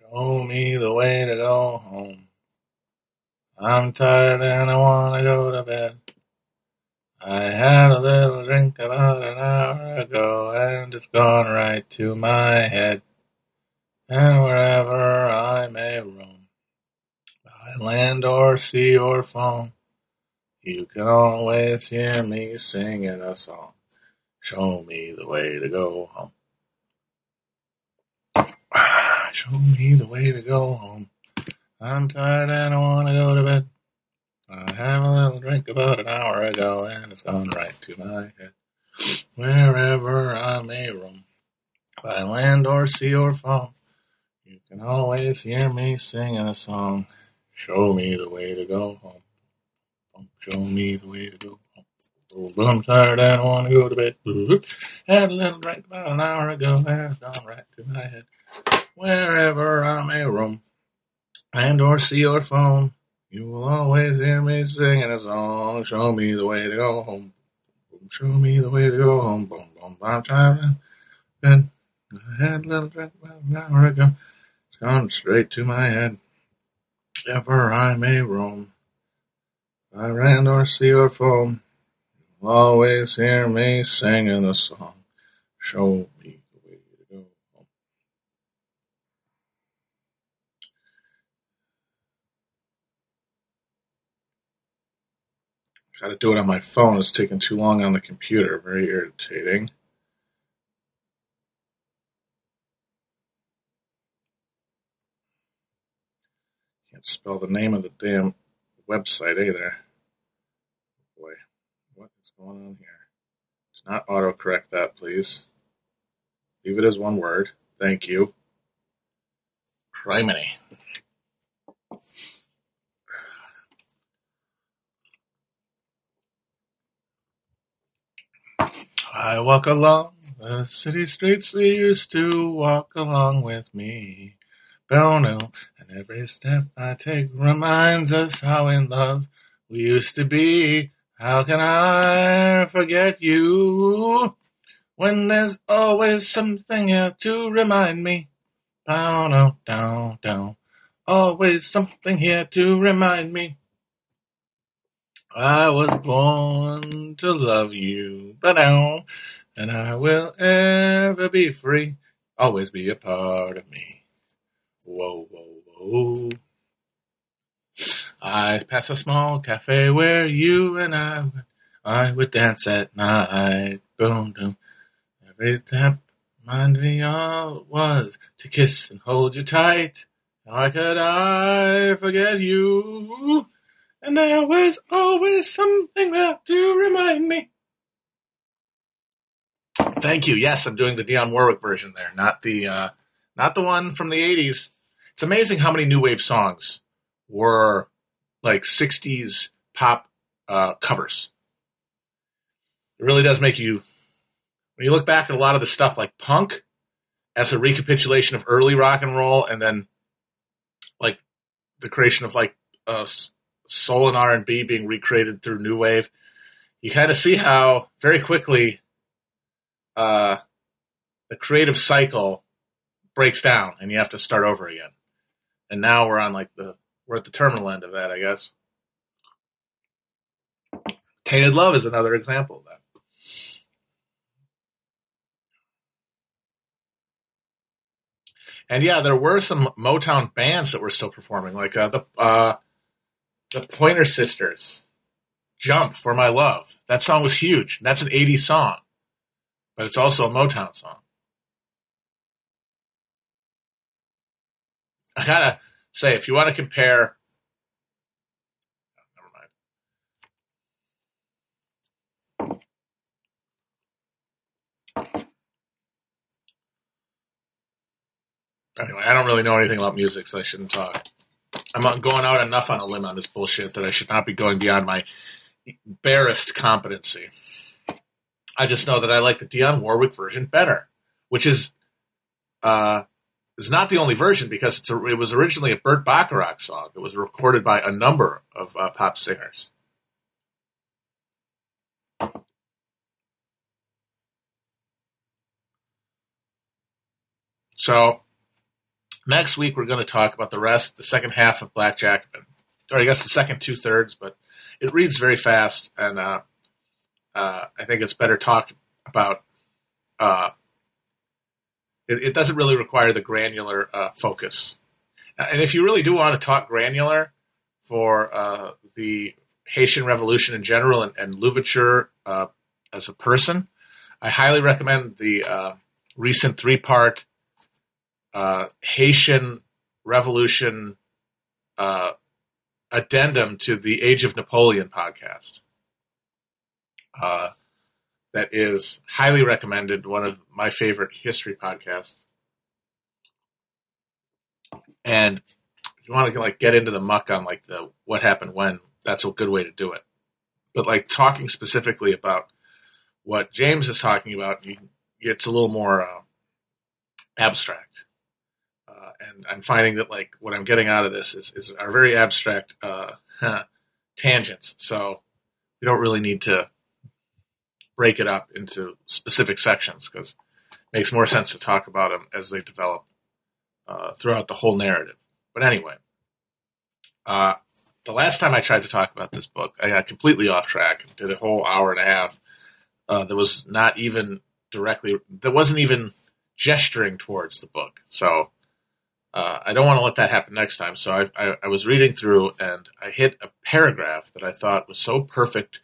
Show me the way to go home. I'm tired and I want to go to bed. I had a little drink about an hour ago and it's gone right to my head. And wherever I may roam, by land or sea or foam, you can always hear me singing a song. Show me the way to go home. Ah. Show me the way to go home. I'm tired and I want to go to bed. I have a little drink about an hour ago and it's gone right to my head. Wherever I may roam, by land or sea or foam, you can always hear me singing a song. Show me the way to go home. Show me the way to go home. But I'm tired and I want to go to bed. Had a little drink about an hour ago and it's gone right to my head. Wherever I may roam, land or sea or foam, you will always hear me singing a song. Show me the way to go home. Show me the way to go home. Boom, boom, I'm tired and I had a little drink about an hour ago. It's gone straight to my head. Ever I may roam, by land or sea or foam, you'll always hear me singing a song. Show me the way to go home. Got to do it on my phone. It's taking too long on the computer. Very irritating. Can't spell the name of the damn website either. Boy, what is going on here? Do not autocorrect that, please. Leave it as one word. Thank you. Criminy. I walk along the city streets we used to walk along with me. Bono, and every step I take reminds us how in love we used to be. How can I forget you when there's always something here to remind me? Down, down, down. Always something here to remind me. I was born to love you, but now, and I will ever be free, always be a part of me. Whoa, whoa, whoa. I pass a small cafe where you and I, would- I would dance at night. Boom, boom. Every tap reminded me all it was to kiss and hold you tight. How could I forget you? And there was always something there to remind me. Thank you. Yes, I'm doing the Dionne Warwick version there, not the uh, not the one from the '80s. It's amazing how many new wave songs were like '60s pop uh, covers. It really does make you when you look back at a lot of the stuff like punk as a recapitulation of early rock and roll, and then like the creation of like uh, soul and R and B being recreated through new wave. You kind of see how very quickly uh, the creative cycle breaks down, and you have to start over again. And now we're on like the we're at the terminal end of that, I guess. Tainted Love is another example of that. And yeah, there were some Motown bands that were still performing, like uh, the uh, the Pointer Sisters. "Jump for My Love." That song was huge. That's an '80s song, but it's also a Motown song. I gotta say, if you want to compare, never mind. Anyway, I don't really know anything about music, so I shouldn't talk. I'm going out enough on a limb on this bullshit that I should not be going beyond my barest competency. I just know that I like the Dionne Warwick version better, which is uh, is not the only version because it's a, it was originally a Burt Bacharach song that was recorded by a number of uh, pop singers. So Next week, we're going to talk about the rest, the second half of Black Jacobin, or I guess the second two thirds, but it reads very fast, and uh, uh, I think it's better talked about. Uh, it, it, doesn't really require the granular uh, focus. And if you really do want to talk granular for uh, the Haitian Revolution in general and, and Louverture uh, as a person, I highly recommend the recent three part uh, Haitian Revolution uh, addendum to the Age of Napoleon podcast. Uh, that is highly recommended. One of my favorite history podcasts. And if you want to like get into the muck on like the what happened when, that's a good way to do it. But like talking specifically about what James is talking about, it's a little more uh, abstract and I'm finding that like what I'm getting out of this is, is are very abstract uh, tangents. So we don't really need to break it up into specific sections because it makes more sense to talk about them as they develop uh, throughout the whole narrative. But anyway, uh, the last time I tried to talk about this book, I got completely off track. Did a whole hour and a half. Uh, that was not even directly. That wasn't even gesturing towards the book. So uh, I don't want to let that happen next time. So I, I, I, was reading through and I hit a paragraph that I thought was so perfect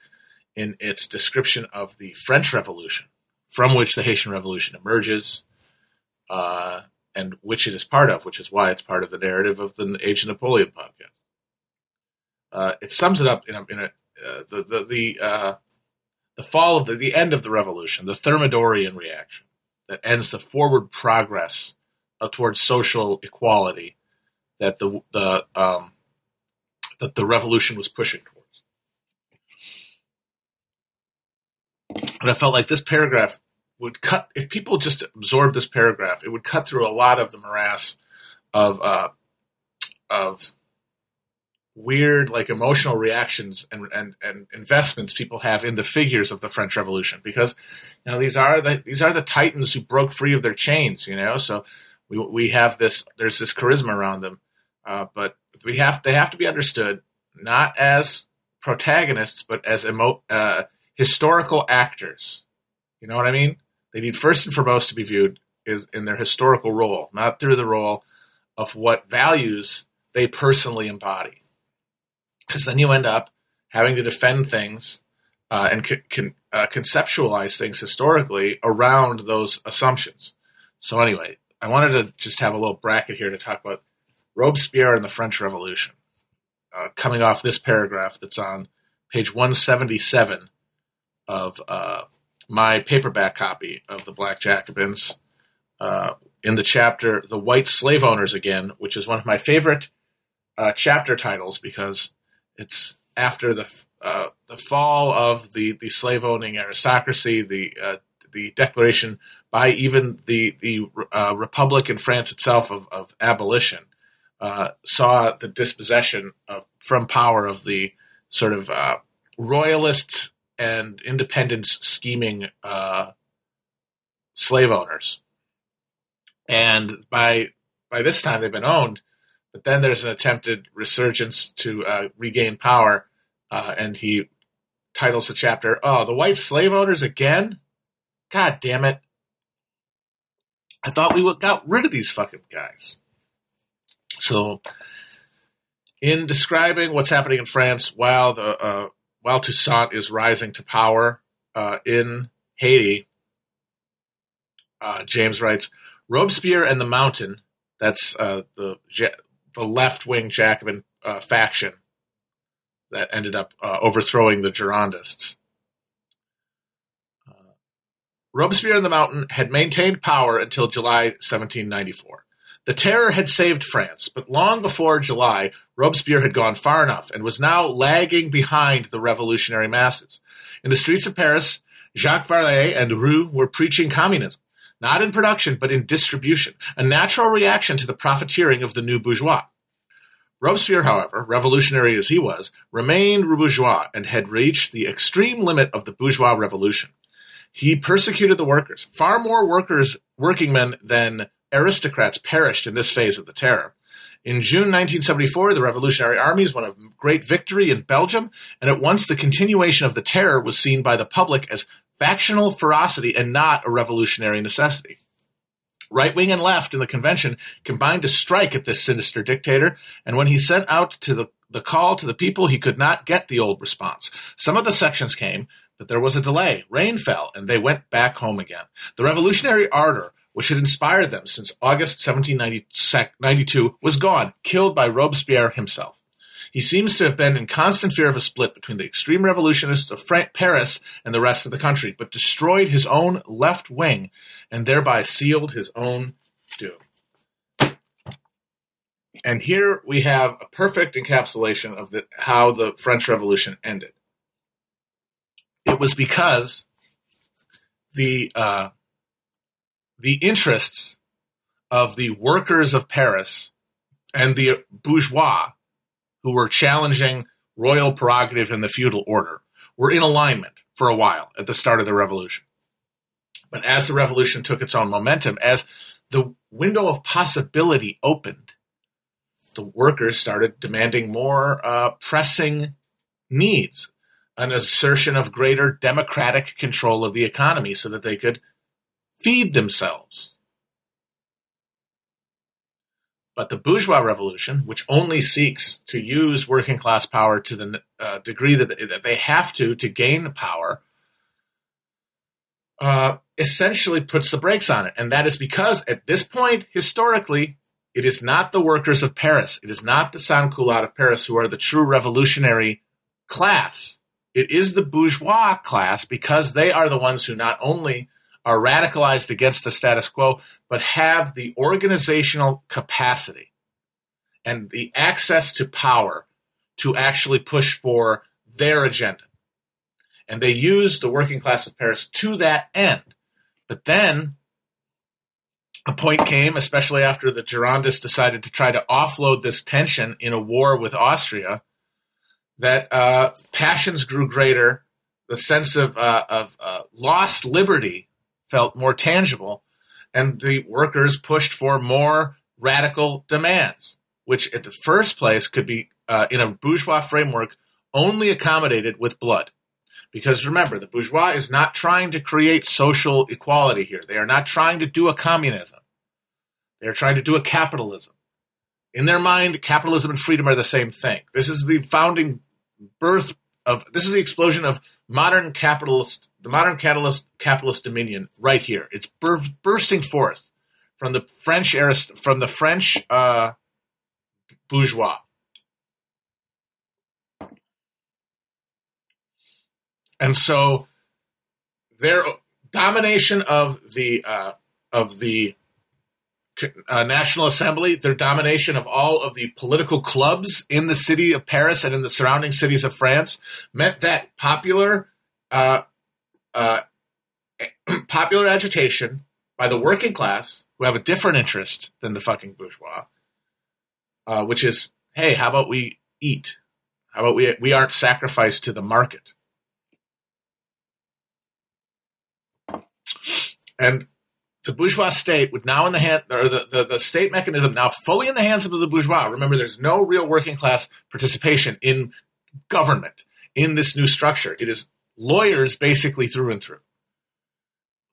in its description of the French Revolution, from which the Haitian Revolution emerges, uh, and which it is part of, which is why it's part of the narrative of the Age of Napoleon podcast. Uh, it sums it up in a, in a uh, the the the, uh, the fall of the, the end of the revolution, the Thermidorian reaction that ends the forward progress towards social equality that the the um, that the revolution was pushing towards. And I felt like this paragraph would cut if people just absorbed this paragraph, it would cut through a lot of the morass of uh, of weird like emotional reactions and, and, and investments people have in the figures of the French Revolution because you know these are the these are the titans who broke free of their chains you know so we have this there's this charisma around them, uh, but we have they have to be understood not as protagonists but as emo, uh, historical actors. You know what I mean? They need first and foremost to be viewed is in their historical role, not through the role of what values they personally embody. Because then you end up having to defend things uh, and uh, conceptualize things historically around those assumptions. So anyway, I wanted to just have a little bracket here to talk about Robespierre and the French Revolution. Uh, coming off this paragraph that's on page 177 of uh, my paperback copy of the Black Jacobins, uh, in the chapter "The White Slave Owners Again," which is one of my favorite uh, chapter titles because it's after the uh, the fall of the the slave owning aristocracy, the uh, the declaration by even the the uh, republic in France itself of, of abolition uh, saw the dispossession of, from power of the sort of uh, royalist and independence scheming uh, slave owners, and by by this time they've been owned. But then there's an attempted resurgence to uh, regain power, uh, and he titles the chapter, "Oh, the white slave owners again." God damn it! I thought we got rid of these fucking guys. So, in describing what's happening in France while the uh, while Toussaint is rising to power uh, in Haiti, uh, James writes Robespierre and the Mountain. That's uh, the the left wing Jacobin uh, faction that ended up uh, overthrowing the Girondists. Robespierre in the Mountain had maintained power until July 1794. The terror had saved France, but long before July, Robespierre had gone far enough and was now lagging behind the revolutionary masses. In the streets of Paris, Jacques Varlet and Roux were preaching communism, not in production, but in distribution, a natural reaction to the profiteering of the new bourgeois. Robespierre, however, revolutionary as he was, remained bourgeois and had reached the extreme limit of the bourgeois revolution. He persecuted the workers, far more workers, working men than aristocrats perished in this phase of the terror. In June 1974, the Revolutionary Armies won a great victory in Belgium, and at once the continuation of the terror was seen by the public as factional ferocity and not a revolutionary necessity. Right wing and left in the convention combined to strike at this sinister dictator, and when he sent out to the, the call to the people, he could not get the old response. Some of the sections came, but there was a delay. Rain fell, and they went back home again. The revolutionary ardor which had inspired them since August 1792, was gone, killed by Robespierre himself. He seems to have been in constant fear of a split between the extreme revolutionists of Paris and the rest of the country, but destroyed his own left wing and thereby sealed his own doom. And here we have a perfect encapsulation of the, how the French Revolution ended. It was because the uh, the interests of the workers of Paris and the bourgeois who were challenging royal prerogative and the feudal order were in alignment for a while at the start of the revolution. But as the revolution took its own momentum, as the window of possibility opened, the workers started demanding more uh, pressing needs, an assertion of greater democratic control of the economy so that they could feed themselves. But the bourgeois revolution, which only seeks to use working class power to the uh, degree that, that they have to to gain power, uh, essentially puts the brakes on it. And that is because at this point, historically, it is not the workers of Paris, it is not the sans-culottes of Paris who are the true revolutionary class. It is the bourgeois class because they are the ones who not only are radicalized against the status quo, but have the organizational capacity and the access to power to actually push for their agenda. And they use the working class of Paris to that end. But then a point came, especially after the Girondists decided to try to offload this tension in a war with Austria, that uh, passions grew greater, the sense of, uh, of uh, lost liberty felt more tangible, and the workers pushed for more radical demands, which at the first place could be, uh, in a bourgeois framework, only accommodated with blood. Because remember, the bourgeois is not trying to create social equality here. They are not trying to do a communism. They are trying to do a capitalism. In their mind, capitalism and freedom are the same thing. This is the founding birth of, this is the explosion of modern capitalist, the modern capitalist capitalist dominion right here. It's bur- bursting forth from the French arist- from the French uh, bourgeois. And so their domination of the uh, of the uh, National Assembly, their domination of all of the political clubs in the city of Paris and in the surrounding cities of France meant that popular uh, uh, popular agitation by the working class who have a different interest than the fucking bourgeois, uh, which is, hey, how about we eat? How about we we aren't sacrificed to the market? And the bourgeois state would now in the hand, or the, the, the, state mechanism now fully in the hands of the bourgeois. Remember, there's no real working class participation in government in this new structure. It is lawyers basically through and through.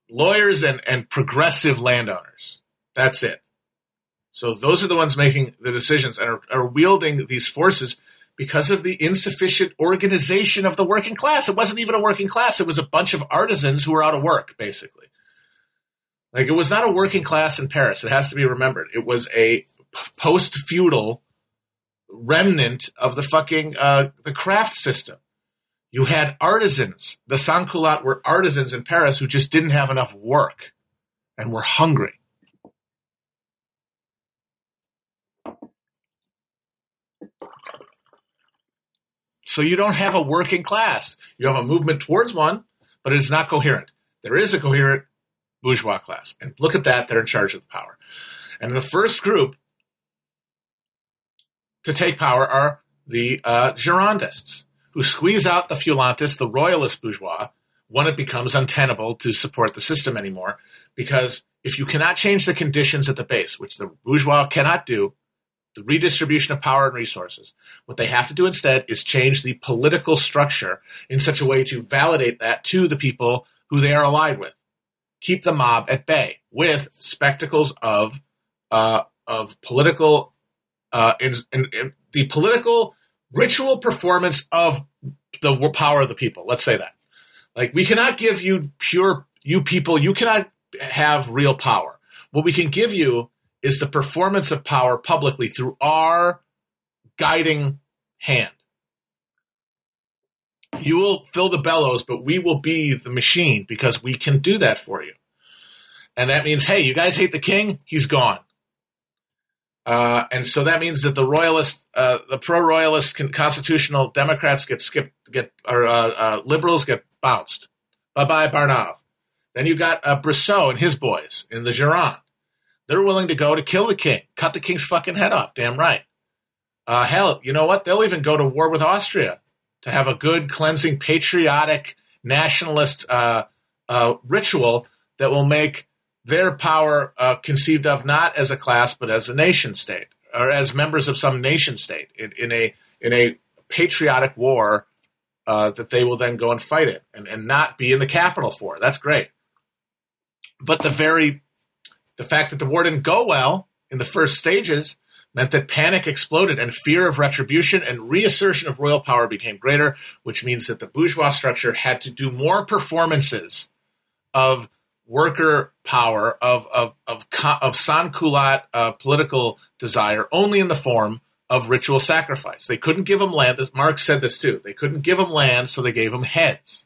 Lawyers and, and progressive landowners. That's it. So those are the ones making the decisions and are, are wielding these forces because of the insufficient organization of the working class. It wasn't even a working class. It was a bunch of artisans who were out of work, basically. Like it was not a working class in Paris. It has to be remembered. It was a post feudal remnant of the fucking uh, the craft system. You had artisans. The sans-culottes were artisans in Paris who just didn't have enough work and were hungry. So you don't have a working class. You have a movement towards one, but it is not coherent. There is a coherent bourgeois class. And look at that, they're in charge of the power. And the first group to take power are the uh, Girondists, who squeeze out the Feuillantists, the royalist bourgeois, when it becomes untenable to support the system anymore, Because if you cannot change the conditions at the base, which the bourgeois cannot do, the redistribution of power and resources, what they have to do instead is change the political structure in such a way to validate that to the people who they are allied with. Keep the mob at bay with spectacles of uh, of political uh, in, in, in the political ritual performance of the power of the people. Let's say that. Like we cannot give you pure you people. You cannot have real power. What we can give you is the performance of power publicly through our guiding hand. You will fill the bellows, but we will be the machine because we can do that for you. And that means, hey, you guys hate the king? He's gone. Uh, and so that means that the royalist, uh, the pro-royalist constitutional Democrats get skipped, get or uh, uh liberals get bounced. Bye bye Barnave. Then you got uh, Brissot and his boys in the Gironde. They're willing to go to kill the king, cut the king's fucking head off. Damn right. Uh, hell, you know what? They'll even go to war with Austria to have a good, cleansing, patriotic, nationalist ritual that will make their power uh, conceived of not as a class but as a nation state or as members of some nation state in, in a in a patriotic war uh, that they will then go and fight it and, and not be in the capital for. That's great. But the very the fact that the war didn't go well in the first stages meant that panic exploded and fear of retribution and reassertion of royal power became greater, which means that the bourgeois structure had to do more performances of worker power of of of, of sans-culotte uh, political desire only in the form of ritual sacrifice. They couldn't give them land. Marx said this too. They couldn't give them land, so they gave them heads.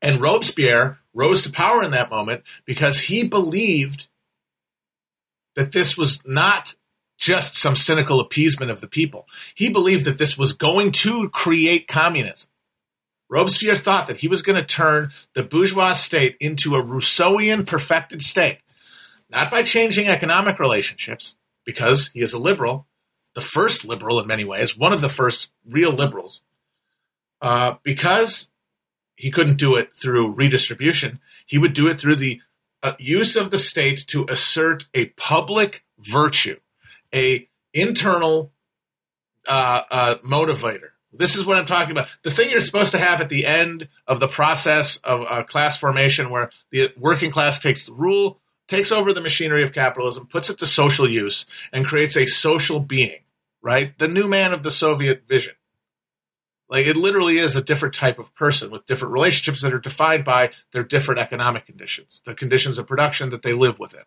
And Robespierre rose to power in that moment because he believed that this was not just some cynical appeasement of the people. He believed that this was going to create communism. Robespierre thought that he was going to turn the bourgeois state into a Rousseauian perfected state, not by changing economic relationships, because he is a liberal, the first liberal in many ways, one of the first real liberals, uh, because he couldn't do it through redistribution, he would do it through the use of the state to assert a public virtue, a internal uh, uh motivator this is what I'm talking about. The thing you're supposed to have at the end of the process of uh, class formation, where the working class takes the rule, takes over the machinery of capitalism, puts it to social use, and creates a social being, right? The new man of the Soviet vision. Like it literally is a different type of person with different relationships that are defined by their different economic conditions, the conditions of production that they live within.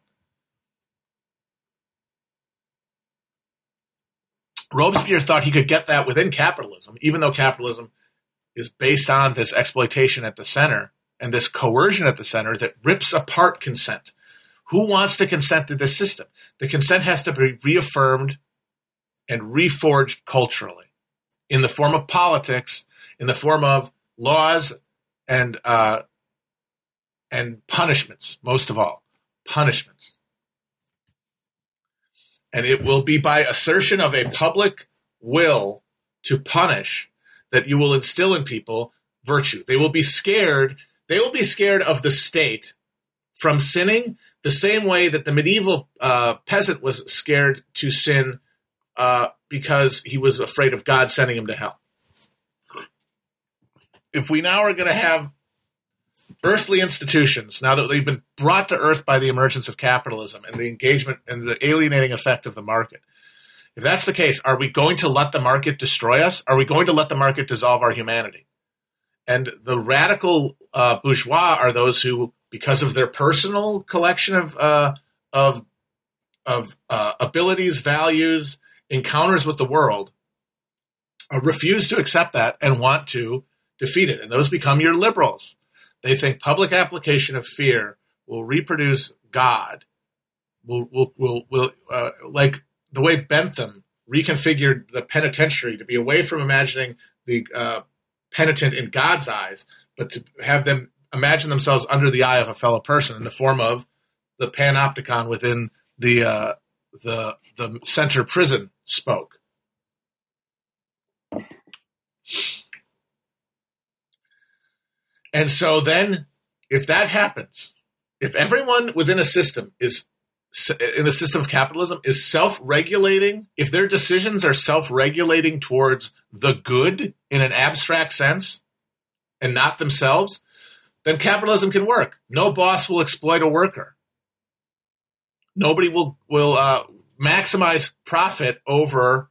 Robespierre thought he could get that within capitalism, even though capitalism is based on this exploitation at the center and this coercion at the center that rips apart consent. Who wants to consent to this system? The consent has to be reaffirmed and reforged culturally in the form of politics, in the form of laws and uh, and punishments. Most of all, punishments and it will be by assertion of a public will to punish that you will instill in people virtue. They will be scared. They will be scared of the state from sinning the same way that the medieval uh, peasant was scared to sin uh, because he was afraid of God sending him to hell. If we now are going to have earthly institutions, now that they've been brought to earth by the emergence of capitalism and the engagement and the alienating effect of the market, if that's the case, are we going to let the market destroy us? Are we going to let the market dissolve our humanity? And the radical uh, bourgeois are those who, because of their personal collection of uh, of of uh, abilities, values, encounters with the world, uh, refuse to accept that and want to defeat it. And those become your liberals. They think public application of fear will reproduce God. Will will will, will uh, like the way Bentham reconfigured the penitentiary to be away from imagining the uh, penitent in God's eyes, but to have them imagine themselves under the eye of a fellow person in the form of the panopticon within the uh, the the center prison spoke. And so then, if that happens, if everyone within a system is in a system of capitalism is self-regulating, if their decisions are self-regulating towards the good in an abstract sense and not themselves, then capitalism can work. No boss will exploit a worker. Nobody will will uh, maximize profit over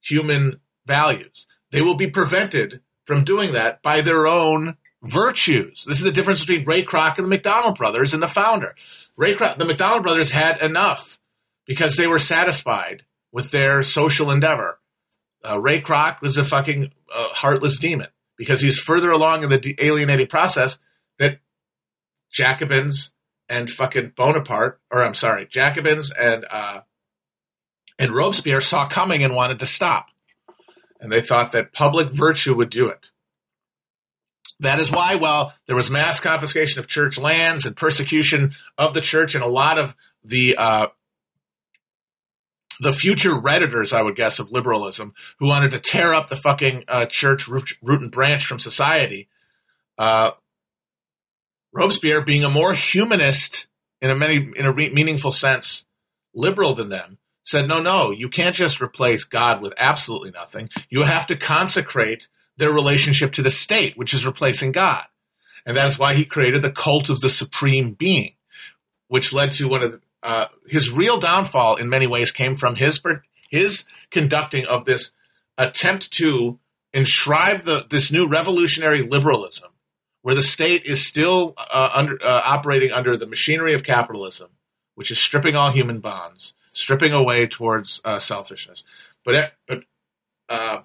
human values. They will be prevented from doing that by their own virtues. This is the difference between Ray Kroc and the McDonald brothers and the founder. Ray Kroc, the McDonald brothers had enough because they were satisfied with their social endeavor. Uh, Ray Kroc was a fucking uh, heartless demon because he's further along in the de- alienating process that Jacobins and fucking Bonaparte, or I'm sorry, Jacobins and uh, and Robespierre saw coming and wanted to stop, and they thought that public virtue would do it. That is why, while there was mass confiscation of church lands and persecution of the church, and a lot of the uh, the future redditors, I would guess, of liberalism, who wanted to tear up the fucking uh, church root, root, and branch from society, uh, Robespierre, being a more humanist in a many in a re- meaningful sense, liberal than them, said, "No, no, you can't just replace God with absolutely nothing. You have to consecrate." their relationship to the state, which is replacing God. And that's why he created the cult of the supreme being, which led to one of the, uh, his real downfall in many ways came from his his conducting of this attempt to enshrine the, this new revolutionary liberalism, where the state is still uh, under, uh, operating under the machinery of capitalism, which is stripping all human bonds, stripping away towards uh, selfishness. But but uh,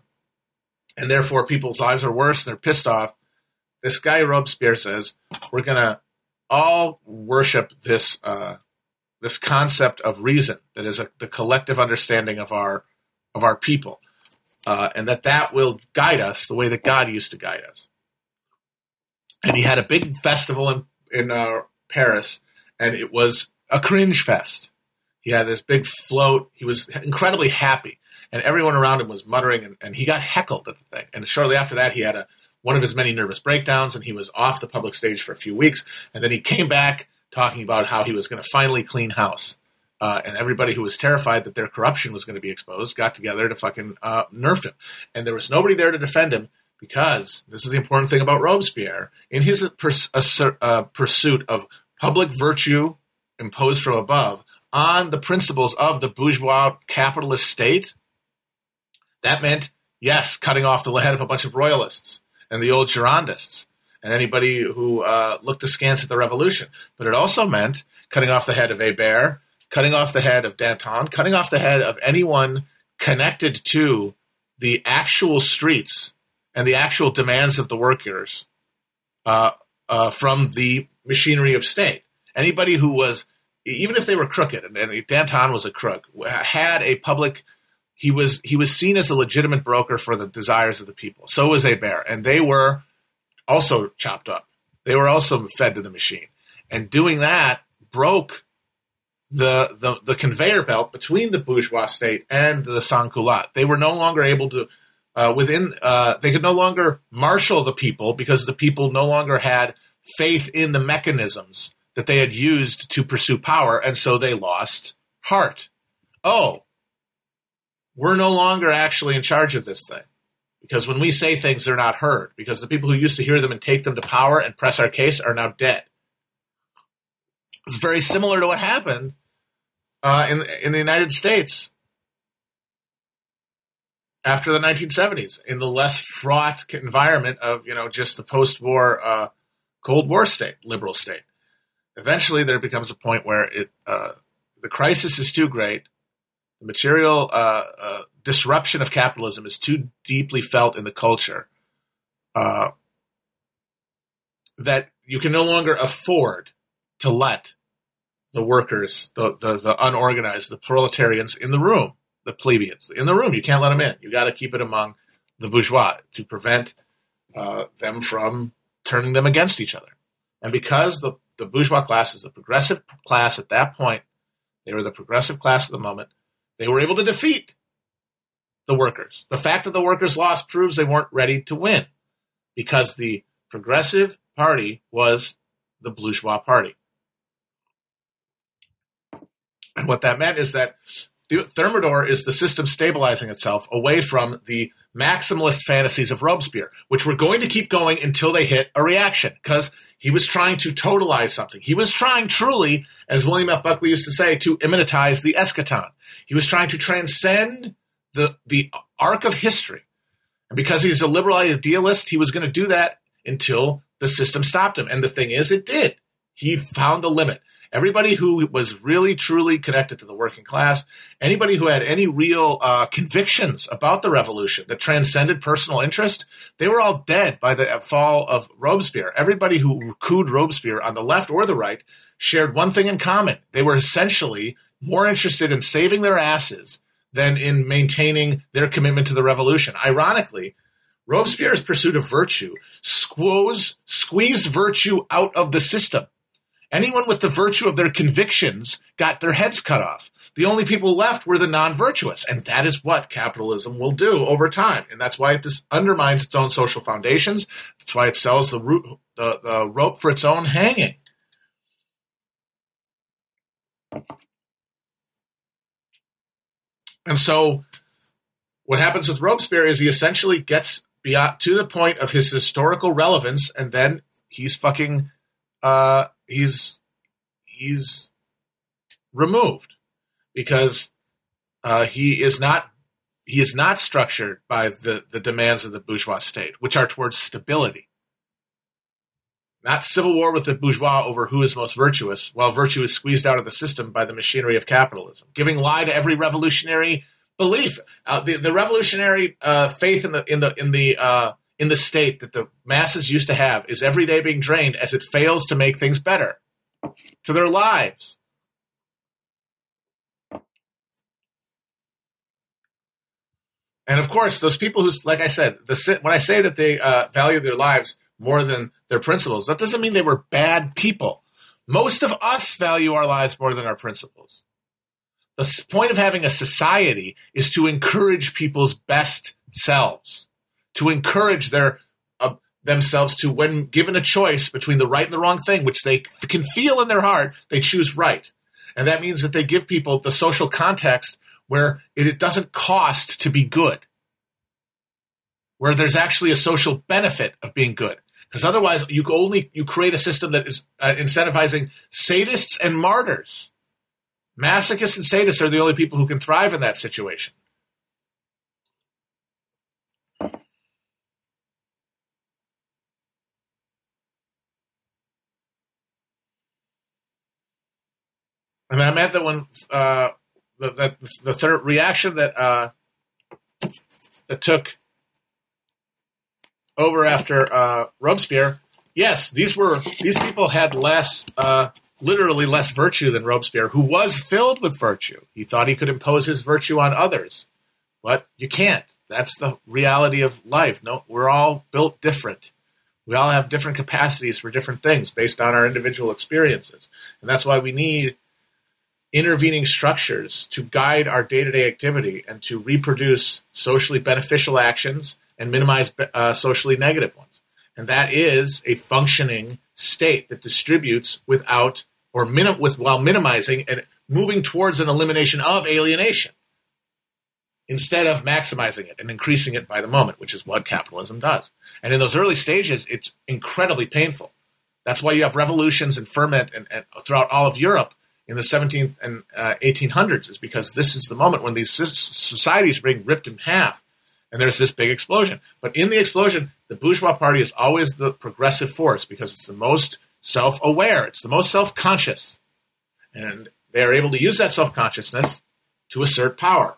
and therefore people's lives are worse they're pissed off. This guy Robespierre says we're gonna all worship this uh, this concept of reason that is a, the collective understanding of our of our people, uh, and that that will guide us the way that God used to guide us. And he had a big festival in in uh, Paris, and it was a cringe fest. He had this big float. He was incredibly happy and everyone around him was muttering, and, and he got heckled at the thing. And shortly after that, he had a one of his many nervous breakdowns, and he was off the public stage for a few weeks. And then he came back talking about how he was going to finally clean house. Uh, and everybody who was terrified that their corruption was going to be exposed got together to fucking uh, nerf him. And there was nobody there to defend him because this is the important thing about Robespierre. In his pers- uh, pursuit of public virtue imposed from above on the principles of the bourgeois capitalist state, that meant, yes, cutting off the head of a bunch of royalists and the old Girondists and anybody who uh, looked askance at the revolution. But it also meant cutting off the head of Hébert, cutting off the head of Danton, cutting off the head of anyone connected to the actual streets and the actual demands of the workers uh, uh, from the machinery of state. Anybody who was, even if they were crooked, and, and Danton was a crook, had a public he was he was seen as a legitimate broker for the desires of the people. So was Hébert, and they were also chopped up. They were also fed to the machine, and doing that broke the the, the conveyor belt between the bourgeois state and the sans-culotte. They were no longer able to. Uh, within, uh, they could no longer marshal the people because the people no longer had faith in the mechanisms that they had used to pursue power, and so they lost heart. Oh, we're no longer actually in charge of this thing. Because when we say things, they're not heard. Because the people who used to hear them and take them to power and press our case are now dead. It's very similar to what happened uh, in in the United States after the 1970s in the less fraught environment of you know just the post-war uh, Cold War state, liberal state. Eventually, there becomes a point where it uh, the crisis is too great the material uh, uh, disruption of capitalism is too deeply felt in the culture uh, that you can no longer afford to let the workers, the, the, the unorganized, the proletarians in the room, the plebeians in the room. You can't let them in. You got to keep it among the bourgeois to prevent uh, them from turning them against each other. And because the, the bourgeois class is the progressive class at that point, they were the progressive class at the moment, they were able to defeat the workers. The fact that the workers lost proves they weren't ready to win because the progressive party was the bourgeois party. And what that meant is that Thermidor is the system stabilizing itself away from the maximalist fantasies of Robespierre, which were going to keep going until they hit a reaction, because he was trying to totalize something. He was trying truly, as William F. Buckley used to say, to immanentize the eschaton. He was trying to transcend the, the arc of history. And because he's a liberal idealist, he was going to do that until the system stopped him. And the thing is, it did. He found the limit. Everybody who was really truly connected to the working class, anybody who had any real uh, convictions about the revolution that transcended personal interest, they were all dead by the fall of Robespierre. Everybody who cooed Robespierre on the left or the right shared one thing in common. They were essentially more interested in saving their asses than in maintaining their commitment to the revolution. Ironically, Robespierre's pursuit of virtue squoze, squeezed virtue out of the system. Anyone with the virtue of their convictions got their heads cut off. The only people left were the non-virtuous, and that is what capitalism will do over time. And that's why it undermines its own social foundations. That's why it sells the, root, the, the rope for its own hanging. And so, what happens with Robespierre is he essentially gets beyond to the point of his historical relevance, and then he's fucking uh, he's he's removed because uh, he is not he is not structured by the, the demands of the bourgeois state, which are towards stability. Not civil war with the bourgeois over who is most virtuous, while virtue is squeezed out of the system by the machinery of capitalism, giving lie to every revolutionary belief. Uh, the, the revolutionary uh, faith in the in the in the uh, in the state that the masses used to have is every day being drained as it fails to make things better to their lives. And of course, those people who, like I said, the, when I say that they uh, value their lives more than their principles, that doesn't mean they were bad people. Most of us value our lives more than our principles. The point of having a society is to encourage people's best selves to encourage their uh, themselves to, when given a choice between the right and the wrong thing, which they can feel in their heart, they choose right. And that means that they give people the social context where it, it doesn't cost to be good, where there's actually a social benefit of being good. Because otherwise, you only you create a system that is uh, incentivizing sadists and martyrs. Masochists and sadists are the only people who can thrive in that situation. Mean, I meant that when uh, the, the, the third reaction that uh, that took over after uh, Robespierre. Yes, these were these people had less, uh, literally less virtue than Robespierre, who was filled with virtue. He thought he could impose his virtue on others, but you can't. That's the reality of life. No, we're all built different. We all have different capacities for different things based on our individual experiences, and that's why we need intervening structures to guide our day to day activity and to reproduce socially beneficial actions and minimize uh, socially negative ones. And that is a functioning state that distributes without or minim- with while minimizing and moving towards an elimination of alienation instead of maximizing it and increasing it by the moment, which is what capitalism does. And in those early stages, it's incredibly painful. That's why you have revolutions and ferment and, and throughout all of Europe in the 17th and uh, 1800s is because this is the moment when these societies are being ripped in half and there's this big explosion. But in the explosion, the bourgeois party is always the progressive force because it's the most self aware, it's the most self conscious. And they are able to use that self consciousness to assert power.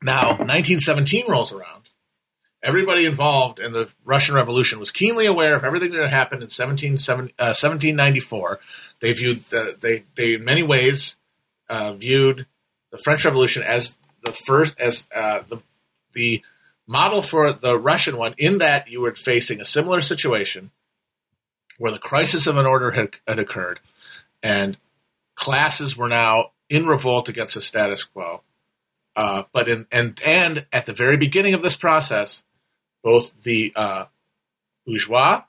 Now, 1917 rolls around everybody involved in the Russian Revolution was keenly aware of everything that had happened in 17, uh, 1794. They viewed the, they they in many ways uh, viewed the French Revolution as the first as uh, the the model for the Russian one. In that you were facing a similar situation where the crisis of an order had, had occurred, and classes were now in revolt against the status quo. Uh, but in and and at the very beginning of this process, both the uh, bourgeois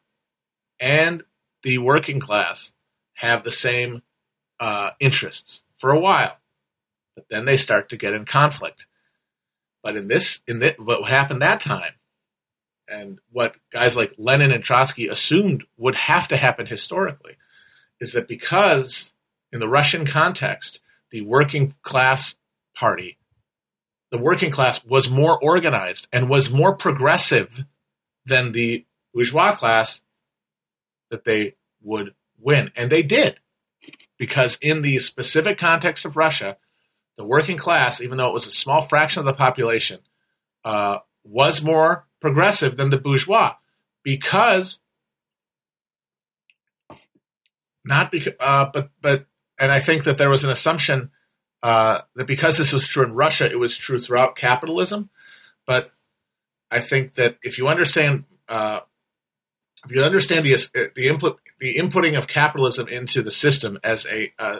and the working class have the same uh, interests for a while, but then they start to get in conflict. But in this, in this, what happened that time, and what guys like Lenin and Trotsky assumed would have to happen historically, is that because in the Russian context, the working class party, the working class was more organized and was more progressive than the bourgeois class, that they would win. And they did. Because in the specific context of Russia, the working class, even though it was a small fraction of the population, uh, was more progressive than the bourgeois because not because uh, but but and I think that there was an assumption uh, that because this was true in Russia, it was true throughout capitalism. But I think that if you understand uh, if you understand the the the inputting of capitalism into the system as a uh,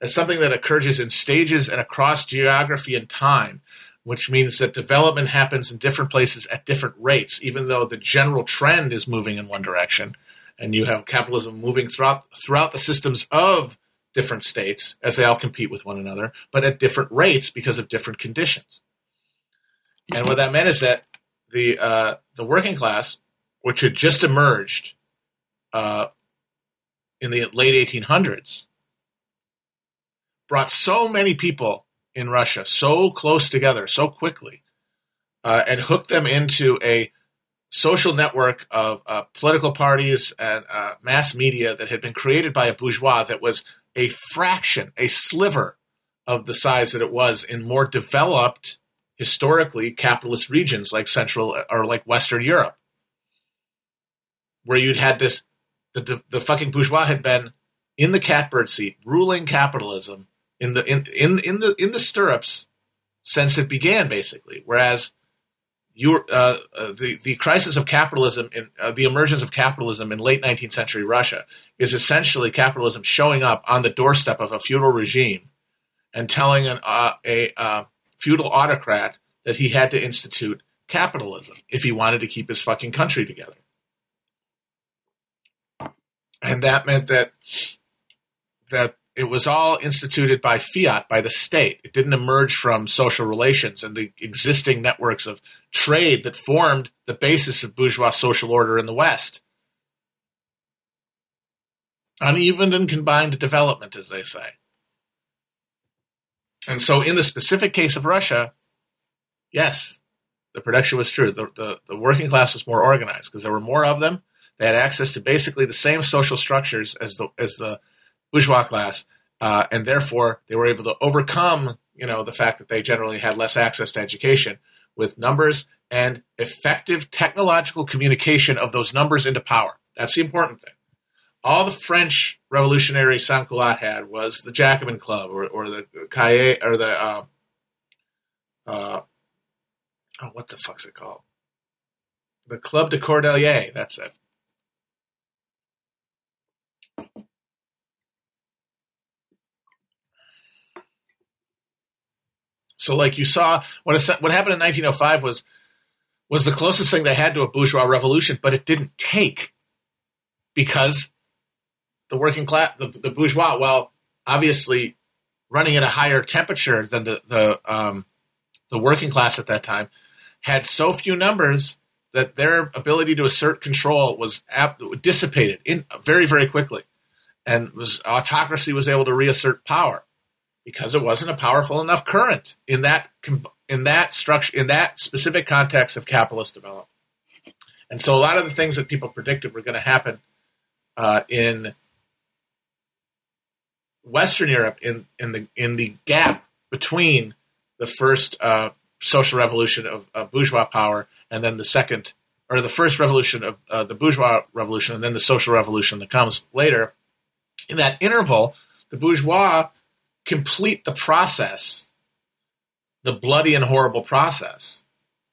as something that occurs in stages and across geography and time, which means that development happens in different places at different rates, even though the general trend is moving in one direction, and you have capitalism moving throughout throughout the systems of different states as they all compete with one another, but at different rates because of different conditions. And what that meant is that the uh, the working class, which had just emerged uh, in the late 1800s, brought so many people in Russia so close together so quickly uh, and hooked them into a social network of uh, political parties and uh, mass media that had been created by a bourgeois that was a fraction, a sliver of the size that it was in more developed, historically capitalist regions like Central or like Western Europe, where you'd had this, the, the, the fucking bourgeois had been in the catbird seat, ruling capitalism in the in in in the in the stirrups since it began, basically. Whereas you uh, uh, the the crisis of capitalism in uh, the emergence of capitalism in late 19th century Russia is essentially capitalism showing up on the doorstep of a feudal regime and telling an, uh, a uh, feudal autocrat that he had to institute capitalism if he wanted to keep his fucking country together. And that meant that that it was all instituted by fiat, by the state. It didn't emerge from social relations and the existing networks of trade that formed the basis of bourgeois social order in the West. Uneven and combined development, as they say. And so, in the specific case of Russia, yes, the prediction was true. The, the, the working class was more organized because there were more of them. They had access to basically the same social structures as the as the bourgeois class, uh, and therefore they were able to overcome, you know, the fact that they generally had less access to education with numbers and effective technological communication of those numbers into power. That's the important thing. All the French revolutionary sans-culottes had was the Jacobin Club or, or the Cahiers or the uh, uh, oh, what the fuck's it called? The Club de Cordelier. That's it. So, like you saw, what what happened in 1905 was was the closest thing they had to a bourgeois revolution, but it didn't take because the working class, the, the bourgeois, well, obviously running at a higher temperature than the the um, the working class at that time, had so few numbers that their ability to assert control was ap- dissipated in very very quickly, and was autocracy was able to reassert power because it wasn't a powerful enough current in that in that structure in that specific context of capitalist development. And so a lot of the things that people predicted were going to happen uh, in Western Europe in in the in the gap between the first uh, social revolution of, of, bourgeois power and then the second or the first revolution of uh, the bourgeois revolution and then the social revolution that comes later. In that interval, the bourgeois complete the process, the bloody and horrible process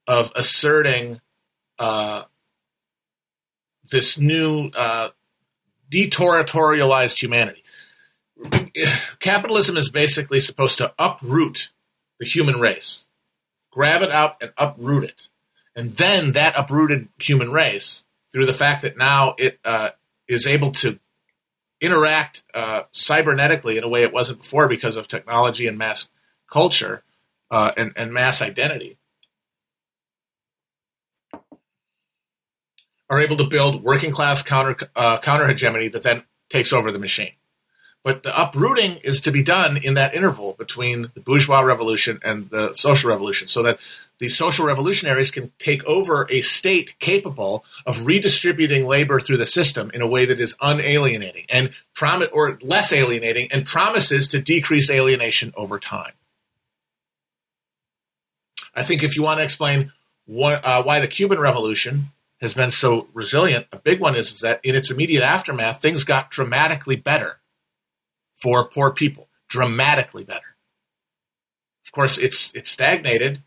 of asserting uh, this new uh, deterritorialized humanity. Capitalism is basically supposed to uproot the human race, grab it up and uproot it. And then that uprooted human race, through the fact that now it uh, is able to interact uh, cybernetically in a way it wasn't before because of technology and mass culture uh, and, and mass identity, are able to build working class counter uh, counter hegemony that then takes over the machine. But the uprooting is to be done in that interval between the bourgeois revolution and the social revolution, so that the social revolutionaries can take over a state capable of redistributing labor through the system in a way that is unalienating and prom- or less alienating and promises to decrease alienation over time. I think if you want to explain what, uh, why the Cuban Revolution has been so resilient, a big one is, is that in its immediate aftermath, things got dramatically better for poor people, dramatically better. Of course, it's it stagnated,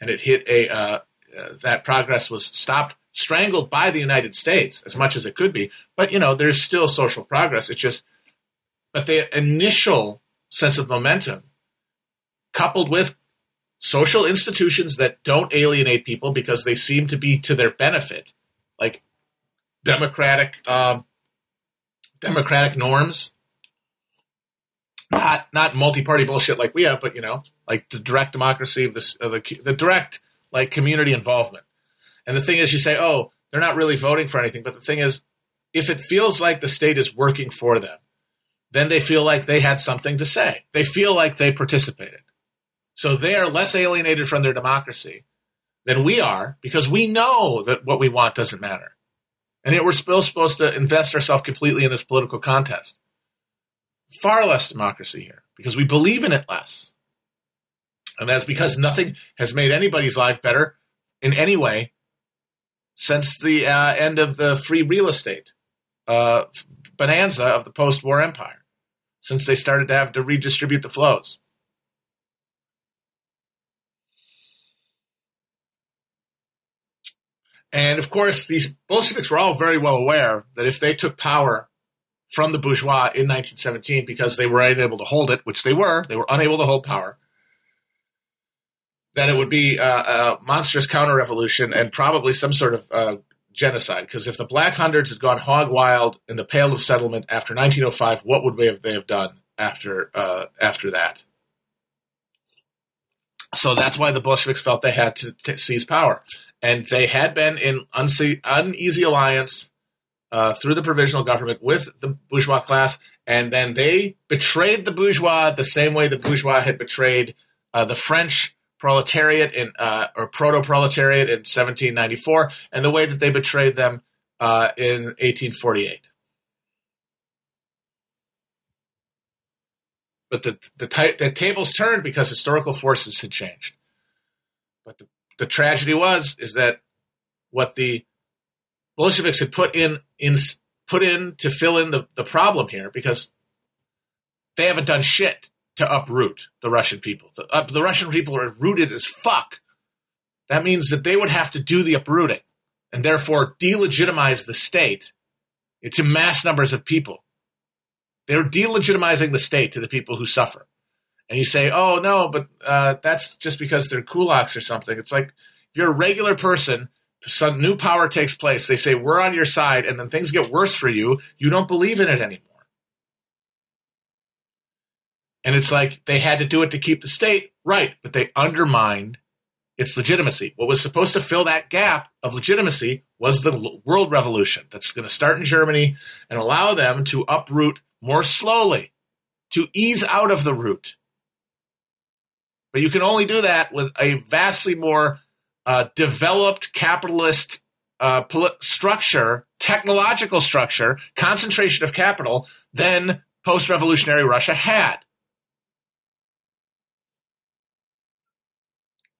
and it hit a uh, uh, that progress was stopped, strangled by the United States as much as it could be. But you know, there's still social progress. It's just, but the initial sense of momentum, coupled with social institutions that don't alienate people because they seem to be to their benefit, like democratic um, democratic norms, not not multi-party bullshit like we have, but you know, like the direct democracy of this of the the direct like community involvement. And the thing is, you say, oh, they're not really voting for anything, but the thing is, if it feels like the state is working for them, then they feel like they had something to say. They feel like they participated. So they are less alienated from their democracy than we are because we know that what we want doesn't matter. And yet we're still supposed to invest ourselves completely in this political contest. Far less democracy here because we believe in it less. And that's because nothing has made anybody's life better in any way since the uh, end of the free real estate uh, bonanza of the post war empire, since they started to have to redistribute the flows. And of course, these Bolsheviks were all very well aware that if they took power from the bourgeois in 1917 because they were unable to hold it, which they were, they were unable to hold power, that it would be a, a monstrous counter revolution and probably some sort of uh, genocide. Because if the Black Hundreds had gone hog wild in the Pale of Settlement after 1905, what would they have, they have done after uh, after that? So that's why the Bolsheviks felt they had to, to seize power and they had been in unse- uneasy alliance uh, through the provisional government with the bourgeois class, and then they betrayed the bourgeois the same way the bourgeois had betrayed uh, the French proletariat in uh, or proto-proletariat in 1794, and the way that they betrayed them uh, in 1848. But the the, t- the tables turned because historical forces had changed. But the the tragedy was is that what the Bolsheviks had put in in put in to fill in the, the problem here because they haven't done shit to uproot the Russian people. The, uh, the Russian people are rooted as fuck. That means that they would have to do the uprooting and therefore delegitimize the state to mass numbers of people. They're delegitimizing the state to the people who suffer and you say, "Oh no, but uh, that's just because they're kulaks or something." It's like if you're a regular person, some new power takes place. They say we're on your side, and then things get worse for you. You don't believe in it anymore, and it's like they had to do it to keep the state right, but they undermined its legitimacy. What was supposed to fill that gap of legitimacy was the world revolution that's going to start in Germany and allow them to uproot more slowly, to ease out of the root but you can only do that with a vastly more uh, developed capitalist uh, structure, technological structure, concentration of capital than post revolutionary Russia had.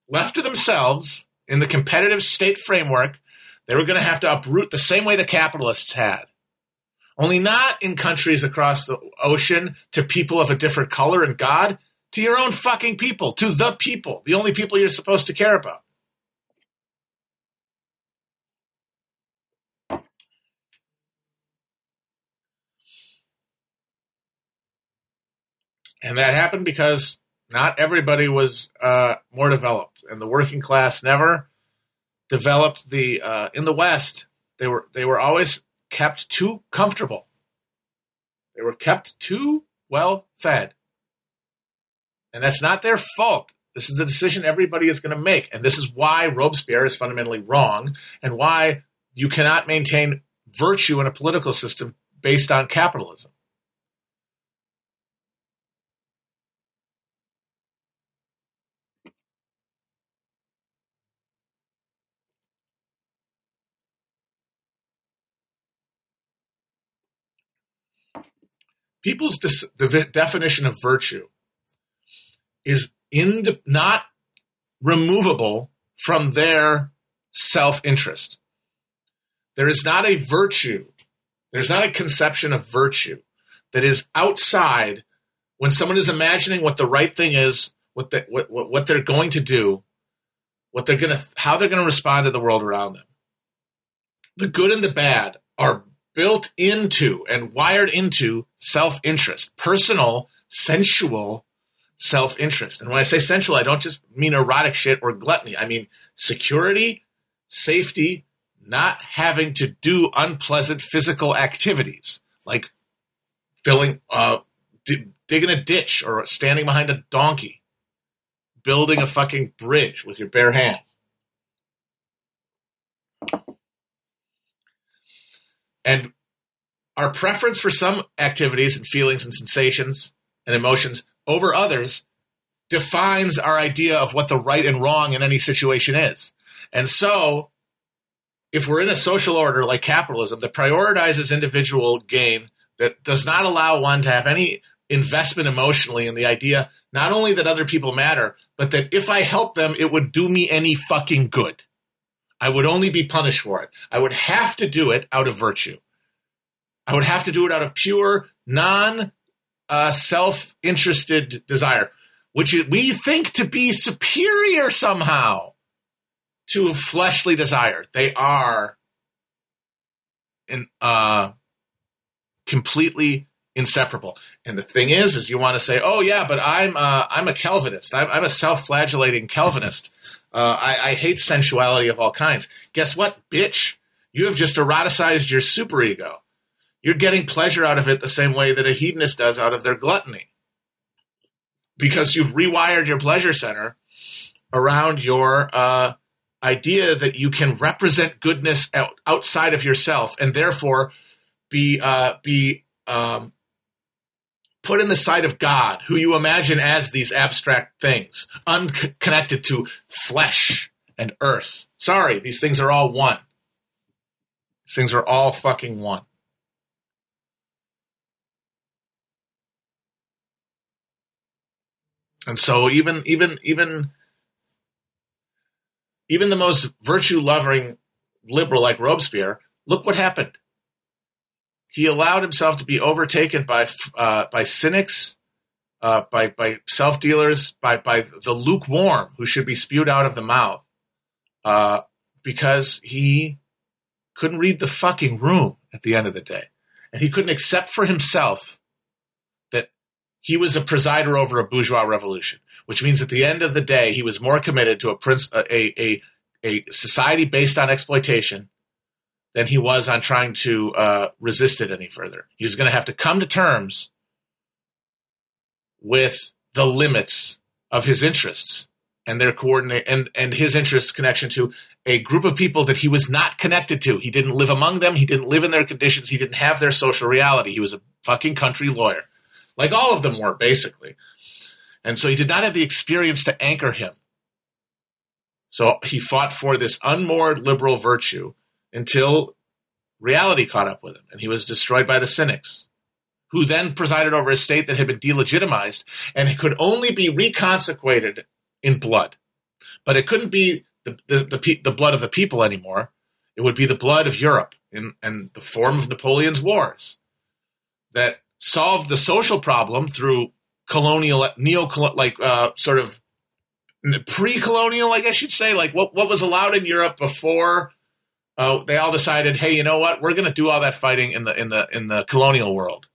Left to themselves in the competitive state framework, they were going to have to uproot the same way the capitalists had. Only not in countries across the ocean to people of a different color and God to your own fucking people, to the people, the only people you're supposed to care about. And that happened because not everybody was uh, more developed, and the working class never developed the uh, in the West. They were they were always kept too comfortable. They were kept too well fed. And that's not their fault. This is the decision everybody is going to make. And this is why Robespierre is fundamentally wrong and why you cannot maintain virtue in a political system based on capitalism. People's de- definition of virtue is in not removable from their self interest. There is not a virtue, there's not a conception of virtue that is outside when someone is imagining what the right thing is, what, the, what, what, what they're going to do, what they're going to, how they're going to respond to the world around them. The good and the bad are built into and wired into self interest, personal, sensual self interest. And when I say sensual, I don't just mean erotic shit or gluttony. I mean security, safety, not having to do unpleasant physical activities like filling, uh, d- digging a ditch or standing behind a donkey, building a fucking bridge with your bare hands. And our preference for some activities and feelings and sensations and emotions over others defines our idea of what the right and wrong in any situation is. And so if we're in a social order like capitalism that prioritizes individual gain, that does not allow one to have any investment emotionally in the idea not only that other people matter, but that if I help them, it would do me any fucking good. I would only be punished for it. I would have to do it out of virtue. I would have to do it out of pure, non uh, self interested desire, which we think to be superior somehow to fleshly desire. They are in, uh, completely inseparable. And the thing is, is you want to say, "Oh yeah, but I'm uh, I'm a Calvinist. I'm, I'm a self-flagellating Calvinist. Uh, I, I, hate sensuality of all kinds." Guess what, bitch? You have just eroticized your superego. You're getting pleasure out of it the same way that a hedonist does out of their gluttony, because you've rewired your pleasure center around your uh, idea that you can represent goodness out, outside of yourself and therefore be uh, be um, put in the sight of God, who you imagine as these abstract things, unconnected to flesh and earth. Sorry, these things are all one. These things are all fucking one. And so even even even even the most virtue loving liberal like Robespierre, look what happened. He allowed himself to be overtaken by uh, by cynics, uh, by by self dealers, by by the lukewarm who should be spewed out of the mouth, uh, because he couldn't read the fucking room at the end of the day, and he couldn't accept for himself that he was a presider over a bourgeois revolution which means at the end of the day, he was more committed to a, prince, a, a, a society based on exploitation than he was on trying to uh, resist it any further. He was going to have to come to terms with the limits of his interests and their coordinate and, and his interests connection to a group of people that he was not connected to. He didn't live among them. He didn't live in their conditions. He didn't have their social reality. He was a fucking country lawyer, like all of them were basically. And so he did not have the experience to anchor him. So he fought for this unmoored liberal virtue until reality caught up with him and he was destroyed by the cynics, who then presided over a state that had been delegitimized and could only be reconsecrated in blood. But it couldn't be the, the, the, the blood of the people anymore. It would be the blood of Europe in, in the form of Napoleon's wars that solved the social problem through colonial, neo, like uh, sort of pre-colonial, I guess you'd say, like what what was allowed in Europe before uh, they all decided, hey, you know what, we're going to do all that fighting in the in the in the colonial world.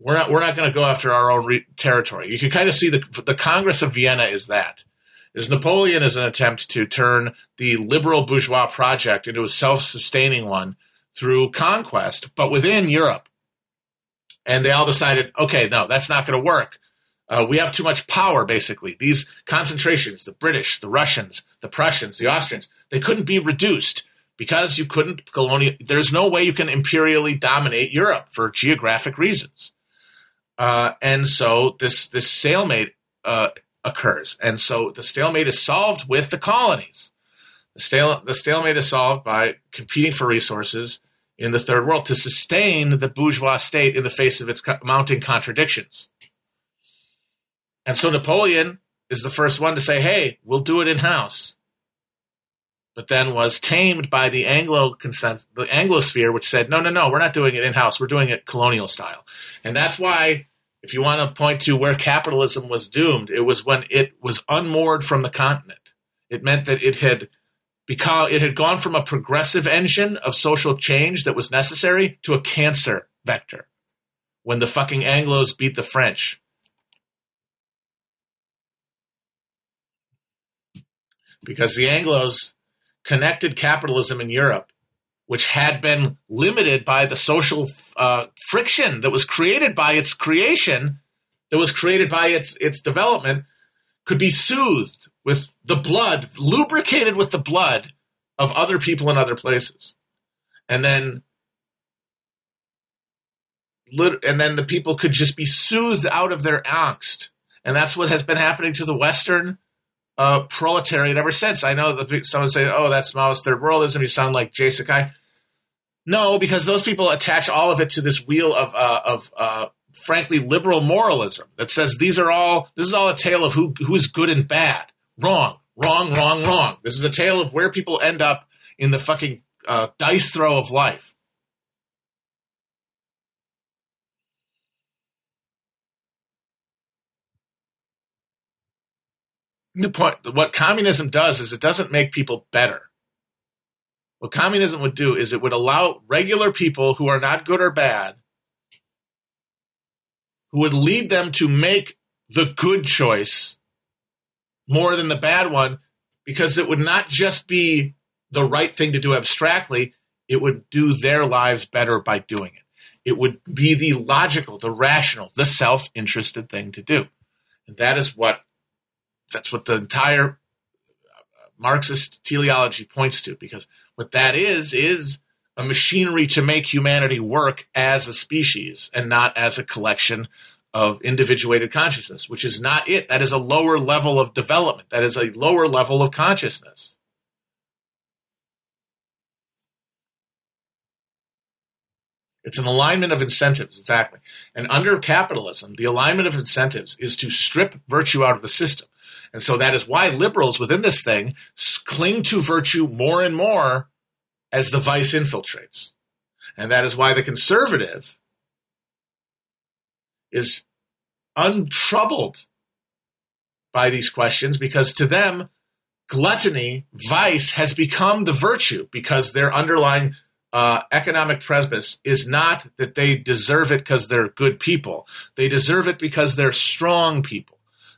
We're not we're not going to go after our own re- territory. You can kind of see the the Congress of Vienna is that. Is Napoleon is an attempt to turn the liberal bourgeois project into a self-sustaining one through conquest, but within Europe. And they all decided, okay, no, that's not going to work. Uh, we have too much power, basically. These concentrations, the British, the Russians, the Prussians, the Austrians, they couldn't be reduced because you couldn't colonial. There's no way you can imperially dominate Europe for geographic reasons. Uh, and so this this stalemate uh, occurs, and so the stalemate is solved with the colonies. The, stale, the stalemate is solved by competing for resources in the third world to sustain the bourgeois state in the face of its mounting contradictions. And so Napoleon is the first one to say, "Hey, we'll do it in house." But then was tamed by the Anglo consent, the Anglosphere, which said, "No, no, no, we're not doing it in house. We're doing it colonial style." And that's why, if you want to point to where capitalism was doomed, it was when it was unmoored from the continent. It meant that it had because it had gone from a progressive engine of social change that was necessary to a cancer vector when the fucking Anglos beat the French. because the Anglos connected capitalism in Europe, which had been limited by the social uh, friction that was created by its creation, that was created by its its development, could be soothed with the blood, lubricated with the blood of other people in other places, and then and then the people could just be soothed out of their angst. And that's what has been happening to the Western uh, proletariat ever since. I know that someone say, "Oh, that's Maoist third worldism." You sound like Jay Sakai. No, because those people attach all of it to this wheel of uh, of uh, frankly liberal moralism that says these are all this is all a tale of who who is good and bad. Wrong, wrong, wrong, wrong. This is a tale of where people end up in the fucking uh, dice throw of life. The point what communism does is it doesn't make people better. What communism would do is it would allow regular people who are not good or bad who would lead them to make the good choice more than the bad one because it would not just be the right thing to do abstractly it would do their lives better by doing it. It would be the logical the rational the self-interested thing to do. And that is what that's what the entire uh, Marxist teleology points to, because what that is is a machinery to make humanity work as a species and not as a collection of individuated consciousness, which is not it. That is a lower level of development. That is a lower level of consciousness. It's an alignment of incentives, exactly. And under capitalism, the alignment of incentives is to strip virtue out of the system. And so that is why liberals within this thing cling to virtue more and more as the vice infiltrates. And that is why the conservative is untroubled by these questions because to them, gluttony, vice, has become the virtue because their underlying uh, economic premise is not that they deserve it because they're good people. They deserve it because they're strong people.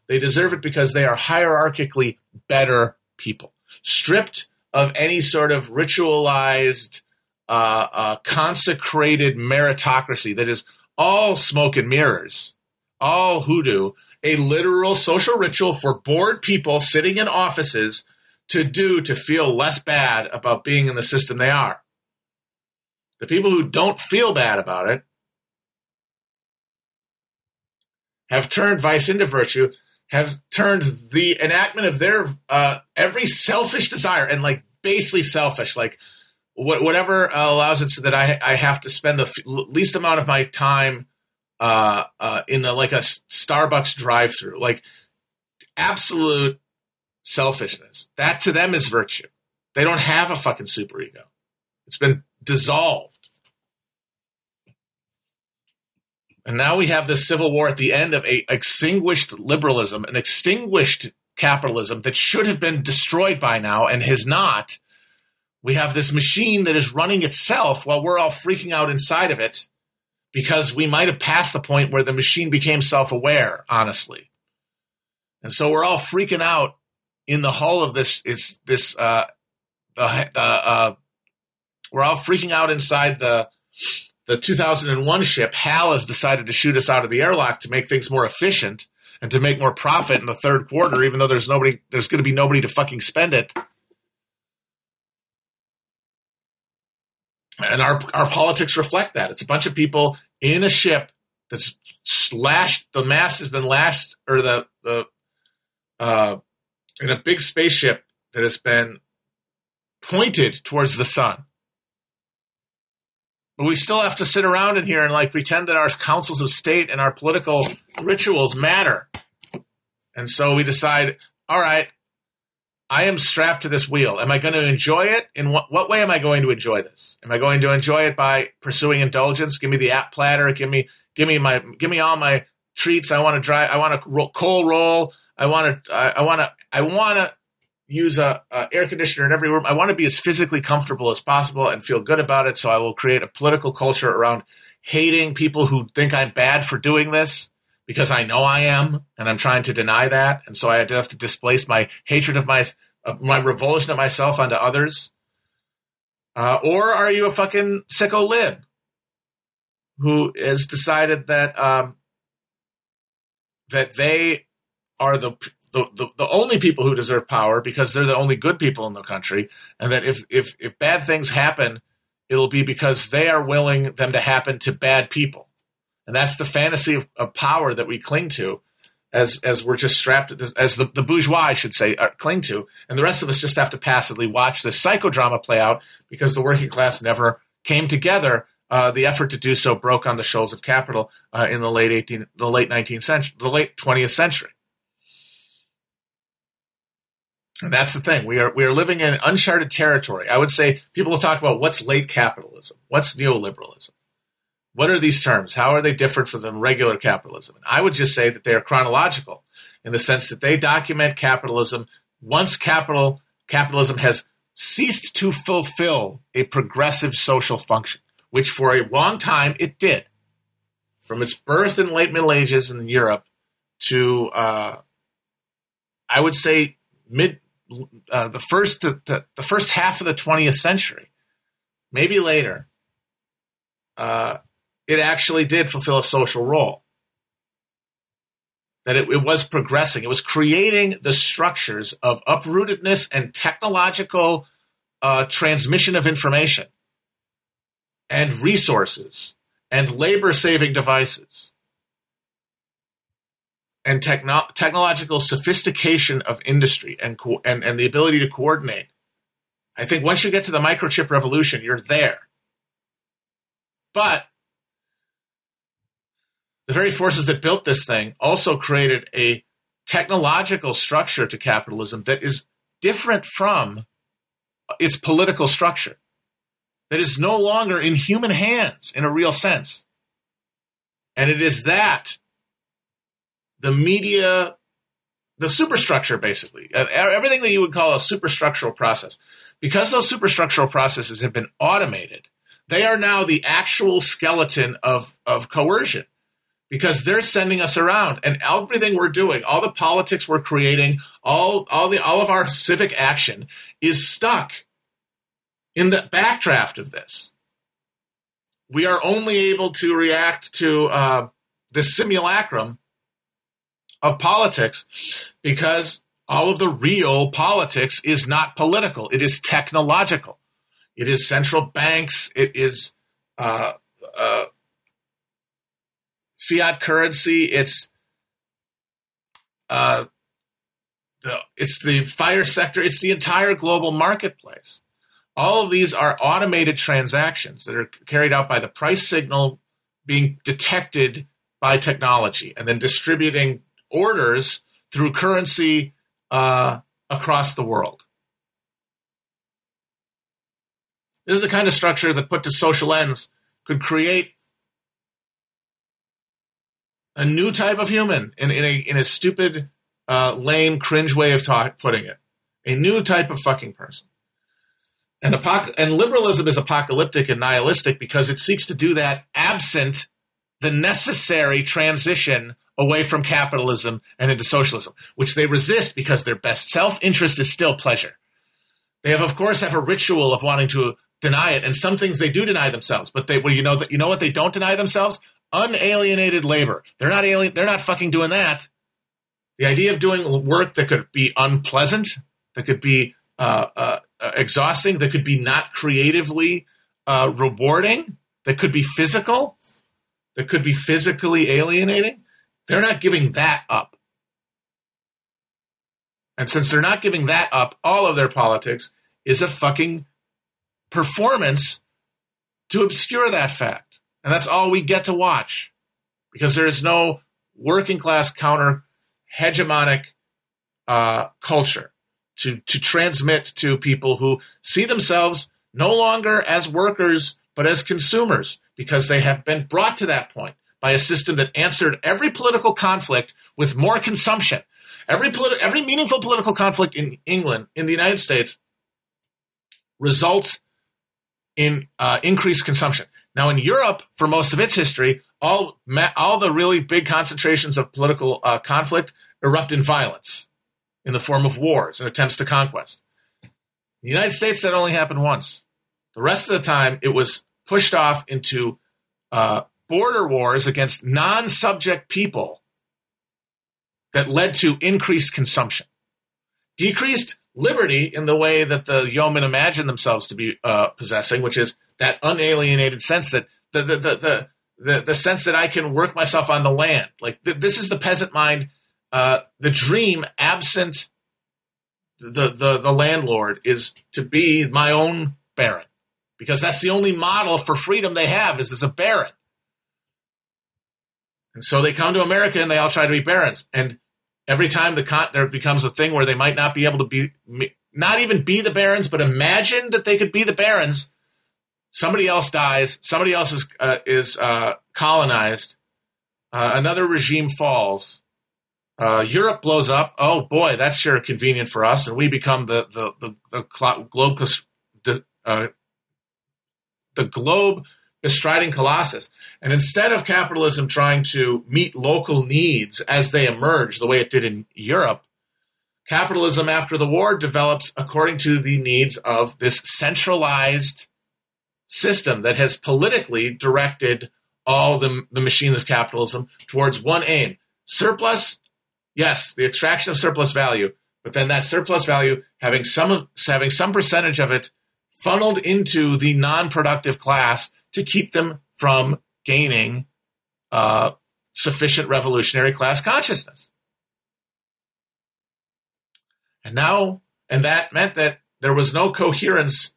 They deserve it because they are hierarchically better people, stripped of any sort of ritualized, uh, uh, consecrated meritocracy that is all smoke and mirrors, all hoodoo, a literal social ritual for bored people sitting in offices to do to feel less bad about being in the system they are. The people who don't feel bad about it have turned vice into virtue have turned the enactment of their uh, every selfish desire and like basically selfish, like wh- whatever uh, allows it so that I I have to spend the f- least amount of my time uh, uh, in the, like a Starbucks drive-through, like absolute selfishness. That to them is virtue. They don't have a fucking superego. It's been dissolved. And now we have this civil war at the end of a extinguished liberalism, an extinguished capitalism that should have been destroyed by now and has not. We have this machine that is running itself while we're all freaking out inside of it because we might have passed the point where the machine became self aware, honestly. And so we're all freaking out in the hull of this, it's this, uh, uh, uh, we're all freaking out inside the the 2001 ship. HAL has decided to shoot us out of the airlock to make things more efficient and to make more profit in the third quarter, even though there's nobody, there's going to be nobody to fucking spend it. And our our politics reflect that. It's a bunch of people in a ship that's slashed. The mast has been lashed, or the the uh, in a big spaceship that has been pointed towards the sun. But we still have to sit around in here and like pretend that our councils of state and our political rituals matter. And so we decide, all right, I am strapped to this wheel. Am I going to enjoy it? In what, what way am I going to enjoy this? Am I going to enjoy it by pursuing indulgence? Give me the app platter. Give me, give me my, give me all my treats. I want to drive. I want to coal roll. I want to, I want to, I want to use a, a, air conditioner in every room. I want to be as physically comfortable as possible and feel good about it. So I will create a political culture around hating people who think I'm bad for doing this because I know I am and I'm trying to deny that. And so I have to displace my hatred of my, of my revulsion of myself onto others. Uh, or are you a fucking sicko lib who has decided that, um, that they are the the, the, the only people who deserve power because they're the only good people in the country, and that if, if, if bad things happen, it'll be because they are willing them to happen to bad people. And that's the fantasy of, of power that we cling to as, as we're just strapped, as the, the bourgeois, I should say, cling to. And the rest of us just have to passively watch this psychodrama play out because the working class never came together. Uh, the effort to do so broke on the shoals of capital uh, in the late 18, the late 19th century, the late 20th century. And that's the thing. We are we are living in uncharted territory. I would say people will talk about what's late capitalism, what's neoliberalism. What are these terms? How are they different from regular capitalism? And I would just say that they are chronological in the sense that they document capitalism once capital capitalism has ceased to fulfill a progressive social function, which for a long time it did. From its birth in late Middle Ages in Europe to, uh, I would say, mid uh, the first the, the first half of the 20th century, maybe later, uh, it actually did fulfill a social role. That it, it was progressing. It was creating the structures of uprootedness and technological uh, transmission of information and resources and labor saving devices and techno- technological sophistication of industry and, co- and, and the ability to coordinate. I think once you get to the microchip revolution, you're there. But the very forces that built this thing also created a technological structure to capitalism that is different from its political structure, that is no longer in human hands in a real sense. And it is that the media, the superstructure, basically, everything that you would call a superstructural process. Because those superstructural processes have been automated, they are now the actual skeleton of, of coercion because they're sending us around and everything we're doing, all the politics we're creating, all, all the, all of our civic action is stuck in the backdraft of this. We are only able to react to uh, the simulacrum of politics because all of the real politics is not political. It is technological. It is central banks. It is uh, uh, fiat currency. It's uh, the, it's the FIRE sector. It's the entire global marketplace. All of these are automated transactions that are carried out by the price signal being detected by technology and then distributing orders through currency uh, across the world. This is the kind of structure that, put to social ends, could create a new type of human in, in, a, in a stupid, uh, lame, cringe way of putting it. A new type of fucking person. And, apoc- and liberalism is apocalyptic and nihilistic because it seeks to do that absent the necessary transition away from capitalism and into socialism, which they resist because their best self interest is still pleasure. They have, of course, have a ritual of wanting to deny it, and some things they do deny themselves. But they, well, you know that you know what they don't deny themselves? Unalienated labor. They're not alien. They're not fucking doing that. The idea of doing work that could be unpleasant, that could be uh, uh, exhausting, that could be not creatively uh, rewarding, that could be physical, that could be physically alienating. They're not giving that up. And since they're not giving that up, all of their politics is a fucking performance to obscure that fact. And that's all we get to watch because there is no working class counter hegemonic uh, culture to, to transmit to people who see themselves no longer as workers but as consumers because they have been brought to that point by a system that answered every political conflict with more consumption. Every, politi- every meaningful political conflict in England, in the United States, results in uh, increased consumption. Now, in Europe, for most of its history, all all the really big concentrations of political uh, conflict erupt in violence in the form of wars and attempts to conquest. In the United States, that only happened once. The rest of the time, it was pushed off into uh, border wars against non-subject people that led to increased consumption, decreased liberty in the way that the yeomen imagine themselves to be uh, possessing, which is that unalienated sense that the the, the the the the sense that I can work myself on the land. Like th- this is the peasant mind, uh, the dream absent the, the the landlord is to be my own baron, because that's the only model for freedom they have is as a baron. And so they come to America and they all try to be barons. And every time the con- there becomes a thing where they might not be able to be not even be the barons but imagine that they could be the barons. Somebody else dies. Somebody else is uh, is uh, colonized. Uh, another regime falls. Uh, Europe blows up. Oh boy, that's sure convenient for us, and we become the the the, the globe the, uh, the globe bestriding colossus. And instead of capitalism trying to meet local needs as they emerge, the way it did in Europe, capitalism after the war develops according to the needs of this centralized system that has politically directed all the, the machine of capitalism towards one aim. Surplus? Yes the extraction of surplus value. But then that surplus value having some having some percentage of it funneled into the non-productive class to keep them from gaining uh, sufficient revolutionary class consciousness. And now, and that meant that there was no coherence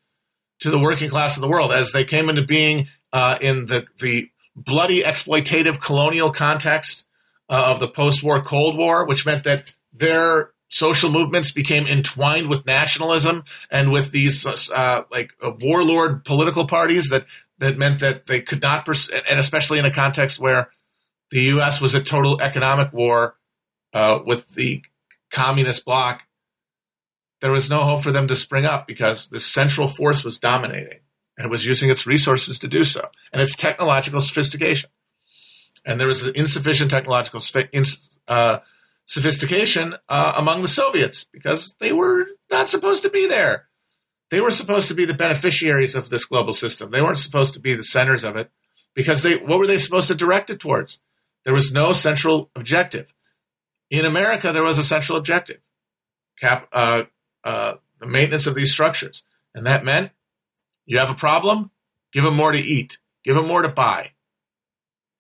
to the working class of the world as they came into being uh, in the, the bloody exploitative colonial context uh, of the post-war Cold War, which meant that their social movements became entwined with nationalism and with these uh, like warlord political parties that that meant that they could not, pers- and especially in a context where the U.S. was a total economic war uh, with the communist bloc, there was no hope for them to spring up because this central force was dominating and it was using its resources to do so and its technological sophistication. And there was insufficient technological uh, sophistication uh, among the Soviets because they were not supposed to be there. They were supposed to be the beneficiaries of this global system. They weren't supposed to be the centers of it because they what were they supposed to direct it towards? There was no central objective. In America, there was a central objective: cap, uh, uh, the maintenance of these structures, and that meant you have a problem, give them more to eat, give them more to buy,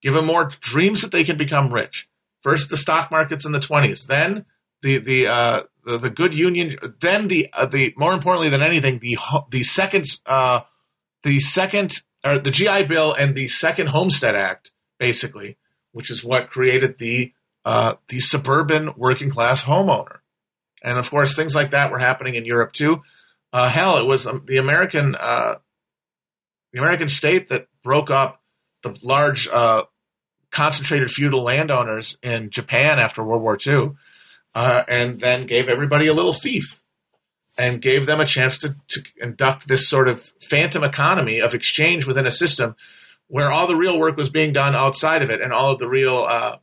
give them more dreams that they can become rich. First, the stock markets in the twenties, then the the uh, the, the good union. Then the uh, the more importantly than anything, the the second uh, the second or the GI Bill and the second Homestead Act, basically, which is what created the uh, the suburban working class homeowner. And of course, things like that were happening in Europe too. Uh, hell, it was um, the American uh, the American state that broke up the large uh, concentrated feudal landowners in Japan after World War II uh, and then gave everybody a little fief and gave them a chance to, to conduct this sort of phantom economy of exchange within a system where all the real work was being done outside of it and all of the real uh,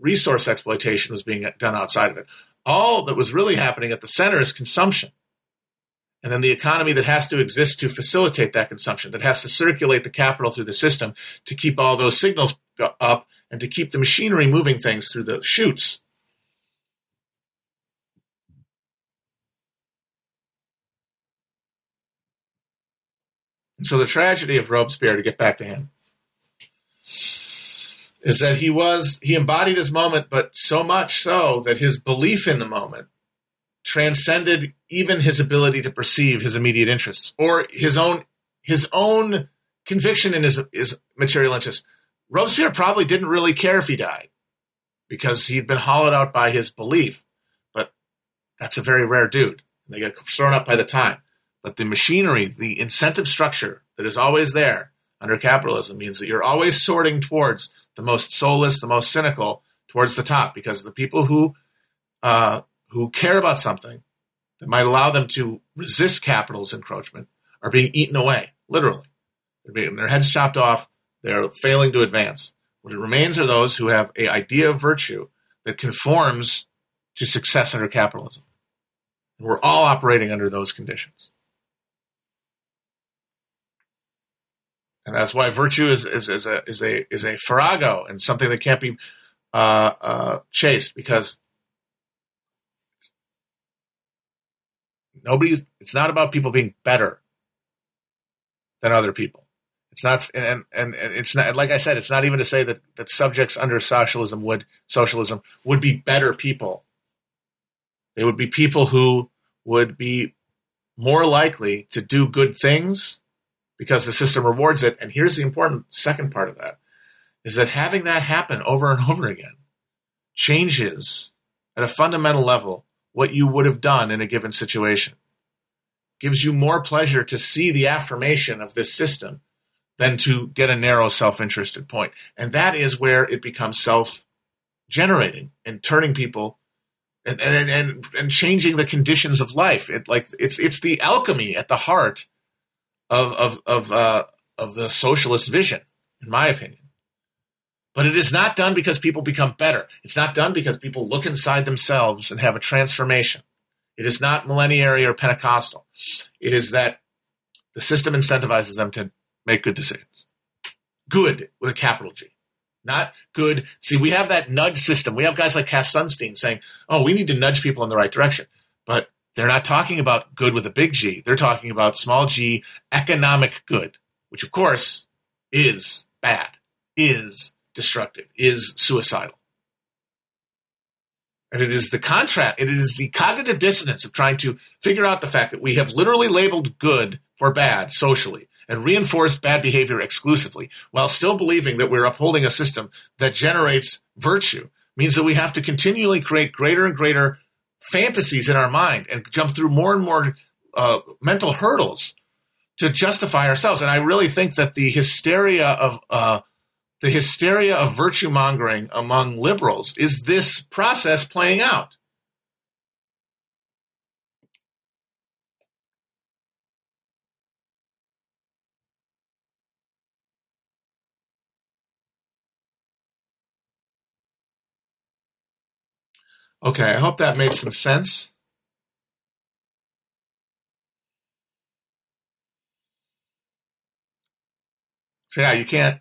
resource exploitation was being done outside of it. All that was really happening at the center is consumption. and then the economy that has to exist to facilitate that consumption, that has to circulate the capital through the system to keep all those signals up and to keep the machinery moving things through the chutes. And so the tragedy of Robespierre, to get back to him, is that he was he embodied his moment, but so much so that his belief in the moment transcended even his ability to perceive his immediate interests or his own his own conviction in his, his material interests. Robespierre probably didn't really care if he died because he'd been hollowed out by his belief. But that's a very rare dude. They get thrown up by the time. But the machinery, the incentive structure that is always there under capitalism means that you're always sorting towards the most soulless, the most cynical, towards the top because the people who uh, who care about something that might allow them to resist capital's encroachment are being eaten away, literally. They're being, their heads chopped off. They're failing to advance. What remains are those who have an idea of virtue that conforms to success under capitalism. And we're all operating under those conditions. And that's why virtue is, is, is a is a is a farrago and something that can't be uh, uh, chased because Nobody's. It's not about people being better than other people. It's not, and, and, and it's not like I said. It's not even to say that that subjects under socialism would socialism would be better people. They would be people who would be more likely to do good things because the system rewards it. And here's the important second part of that is that having that happen over and over again changes at a fundamental level what you would have done in a given situation. Gives you more pleasure to see the affirmation of this system than to get a narrow self-interested point. And that is where it becomes self-generating and turning people and, and, and, and changing the conditions of life. It like it's it's the alchemy at the heart of of of uh, of the socialist vision, in my opinion. But it is not done because people become better. It's not done because people look inside themselves and have a transformation. It is not millenniary or Pentecostal. It is that the system incentivizes them to make good decisions. Good with a capital G. Not good. See, we have that nudge system. We have guys like Cass Sunstein saying, oh, we need to nudge people in the right direction. They're not talking about good with a big G. They're talking about small g economic good, which of course is bad, is destructive, is suicidal. And it is the contrast, it is the cognitive dissonance of trying to figure out the fact that we have literally labeled good for bad socially and reinforced bad behavior exclusively while still believing that we're upholding a system that generates virtue means that we have to continually create greater and greater fantasies in our mind and jump through more and more uh, mental hurdles to justify ourselves. And I really think that the hysteria of uh, the hysteria of virtue mongering among liberals is this process playing out. Okay, I hope that made some sense. So yeah, you can't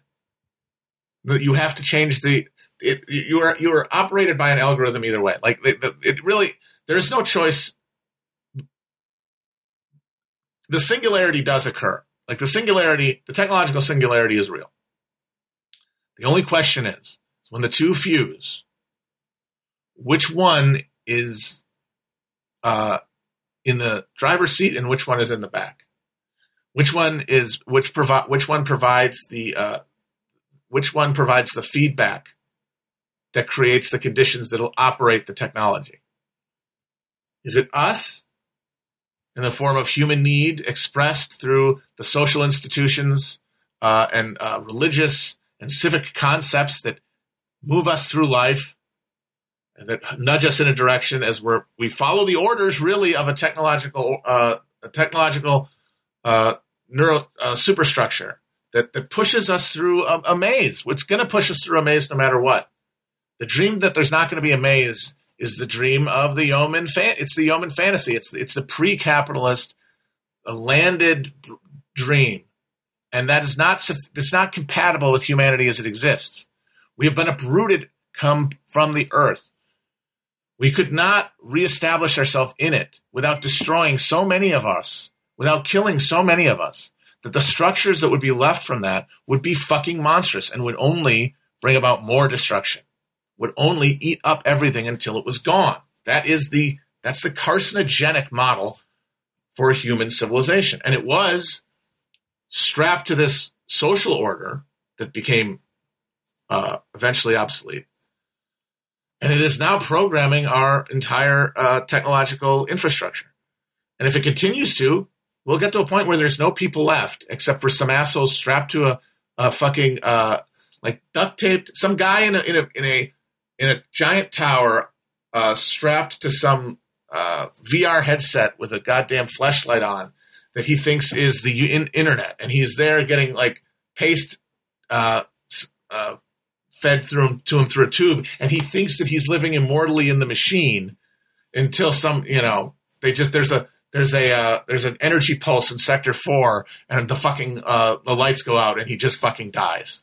you have to change the it, you are you are operated by an algorithm either way. Like the, the, it really there's no choice. The singularity does occur. Like the singularity, the technological singularity is real. The only question is when the two fuse, which one is uh, in the driver's seat and which one is in the back? Which one is which provide which one provides the uh, which one provides the feedback that creates the conditions that'll operate the technology? Is it us in the form of human need expressed through the social institutions uh, and uh, religious and civic concepts that move us through life and that nudge us in a direction as we're we follow the orders really of a technological uh, a technological uh, neuro uh, superstructure that, that pushes us through a, a maze. It's going to push us through a maze no matter what. The dream that there's not going to be a maze is the dream of the yeoman. Fan- it's the yeoman fantasy. It's it's the pre-capitalist a landed dream, and that is not it's not compatible with humanity as it exists. We have been uprooted come from the earth. We could not reestablish ourselves in it without destroying so many of us, without killing so many of us, that the structures that would be left from that would be fucking monstrous and would only bring about more destruction, would only eat up everything until it was gone. That is the that's the carcinogenic model for human civilization. And it was strapped to this social order that became uh, eventually obsolete. And it is now programming our entire uh, technological infrastructure. And if it continues to, we'll get to a point where there's no people left except for some assholes strapped to a, a fucking uh, like duct taped some guy in a in a in a in a giant tower uh, strapped to some uh, VR headset with a goddamn flashlight on that he thinks is the in- internet, and he's there getting like paste uh, uh, fed through him, to him through a tube, and he thinks that he's living immortally in the machine until some you know they just there's a there's a uh, there's an energy pulse in sector four, and the fucking uh, the lights go out, and he just fucking dies.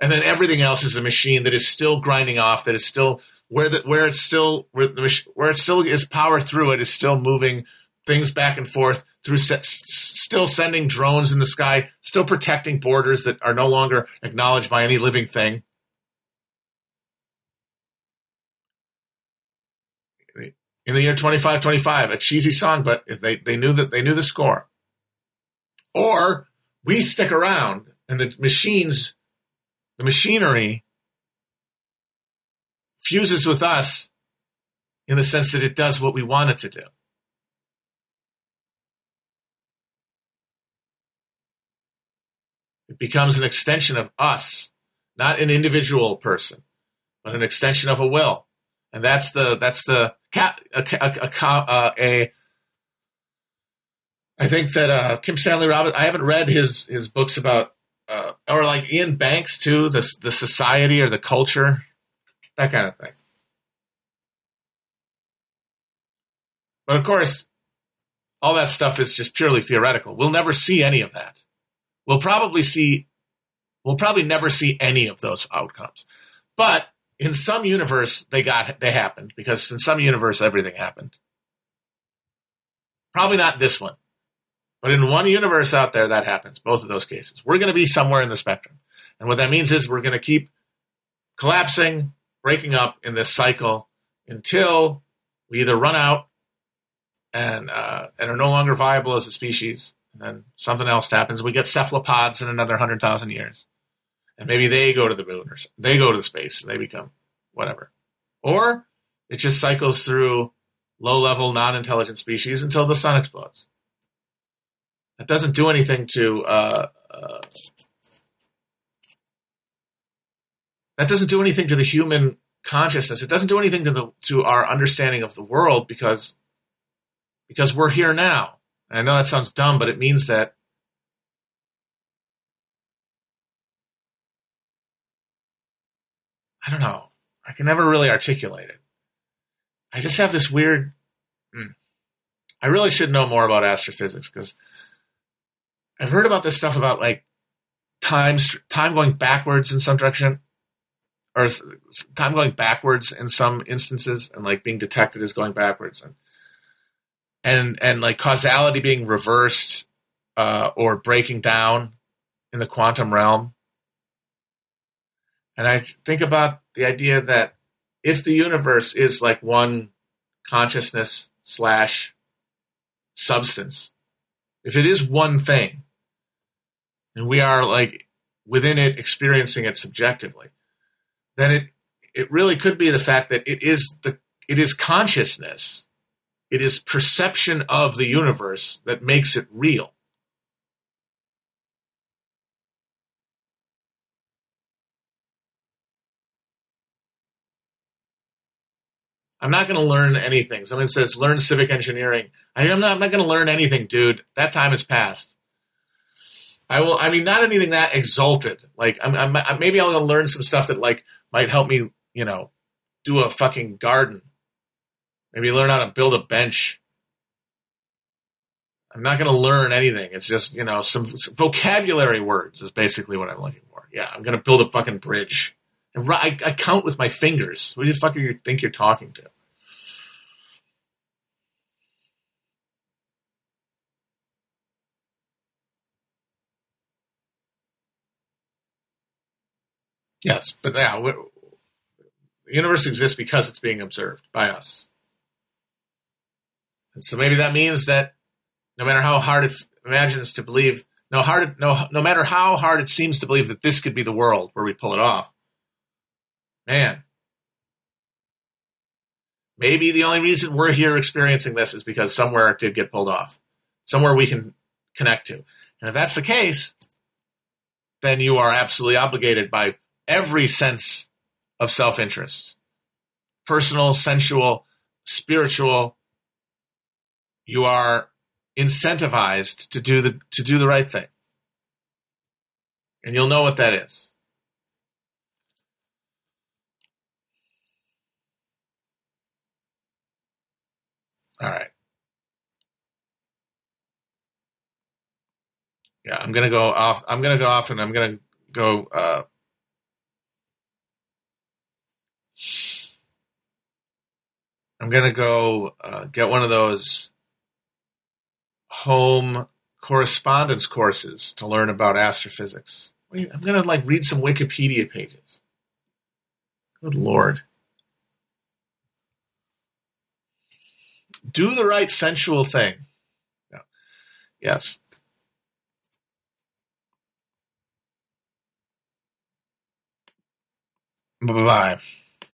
And then everything else is a machine that is still grinding off, that is still where the, where it's still where, the, where it still is power through it is still moving things back and forth through se- still sending drones in the sky, still protecting borders that are no longer acknowledged by any living thing. In the year 2525, a cheesy song, but they, they knew that they knew the score. Or we stick around and the machines, the machinery fuses with us in the sense that it does what we want it to do. It becomes an extension of us, not an individual person, but an extension of a will. And that's the that's the a, a, a, a I think that uh, Kim Stanley Robinson. I haven't read his his books about uh, or like Iain Banks too. The the society or the culture that kind of thing. But of course, all that stuff is just purely theoretical. We'll never see any of that. We'll probably see, we'll probably never see any of those outcomes. But in some universe, they got, they happened because in some universe, everything happened. Probably not this one. But in one universe out there, that happens. Both of those cases. We're going to be somewhere in the spectrum. And what that means is we're going to keep collapsing breaking up in this cycle until we either run out and uh, and are no longer viable as a species, and then something else happens. We get cephalopods in another hundred thousand years, and maybe they go to the moon or they go to the space. And they become whatever, or it just cycles through low-level, non-intelligent species until the sun explodes. That doesn't do anything to uh, uh, that doesn't do anything to the human consciousness. It doesn't do anything to the to our understanding of the world because because we're here now. And I know that sounds dumb, but it means that I don't know. I can never really articulate it. I just have this weird. Hmm. I really should know more about astrophysics because I've heard about this stuff about like time time going backwards in some direction or time going backwards in some instances and like being detected as going backwards and and and like causality being reversed uh, or breaking down in the quantum realm. And i think about the idea that if the universe is like one consciousness slash substance if it is one thing and we are like within it experiencing it subjectively then it it really could be the fact that it is the it is consciousness, it is perception of the universe that makes it real. I'm not going to learn anything. Someone says, learn civic engineering. I am not, I'm not going to learn anything, dude. That time has passed. I will, I mean, not anything that exalted. Like, I'm, I'm maybe I'll learn some stuff that, like, might help me, you know, do a fucking garden. Maybe learn how to build a bench. I'm not going to learn anything. It's just, you know, some, some, vocabulary words is basically what I'm looking for. Yeah, I'm going to build a fucking bridge. And I, I count with my fingers. Who you fuck do you think you're talking to? Yes, but yeah, the universe exists because it's being observed by us. And so maybe that means that no matter how hard it imagines to believe, no hard, no, no matter how hard it seems to believe that this could be the world where we pull it off, man, maybe the only reason we're here experiencing this is because somewhere it did get pulled off, somewhere we can connect to. And if that's the case, then you are absolutely obligated by every sense of self interest personal, sensual, spiritual. You are incentivized to do the to do the right thing. And you'll know what that is. All right. Yeah, I'm gonna go off. I'm gonna go off, and I'm gonna go uh, I'm gonna go uh, get one of those home correspondence courses to learn about astrophysics. I'm gonna like read some Wikipedia pages. Good lord. Do the right sensual thing. Yes. Bye bye.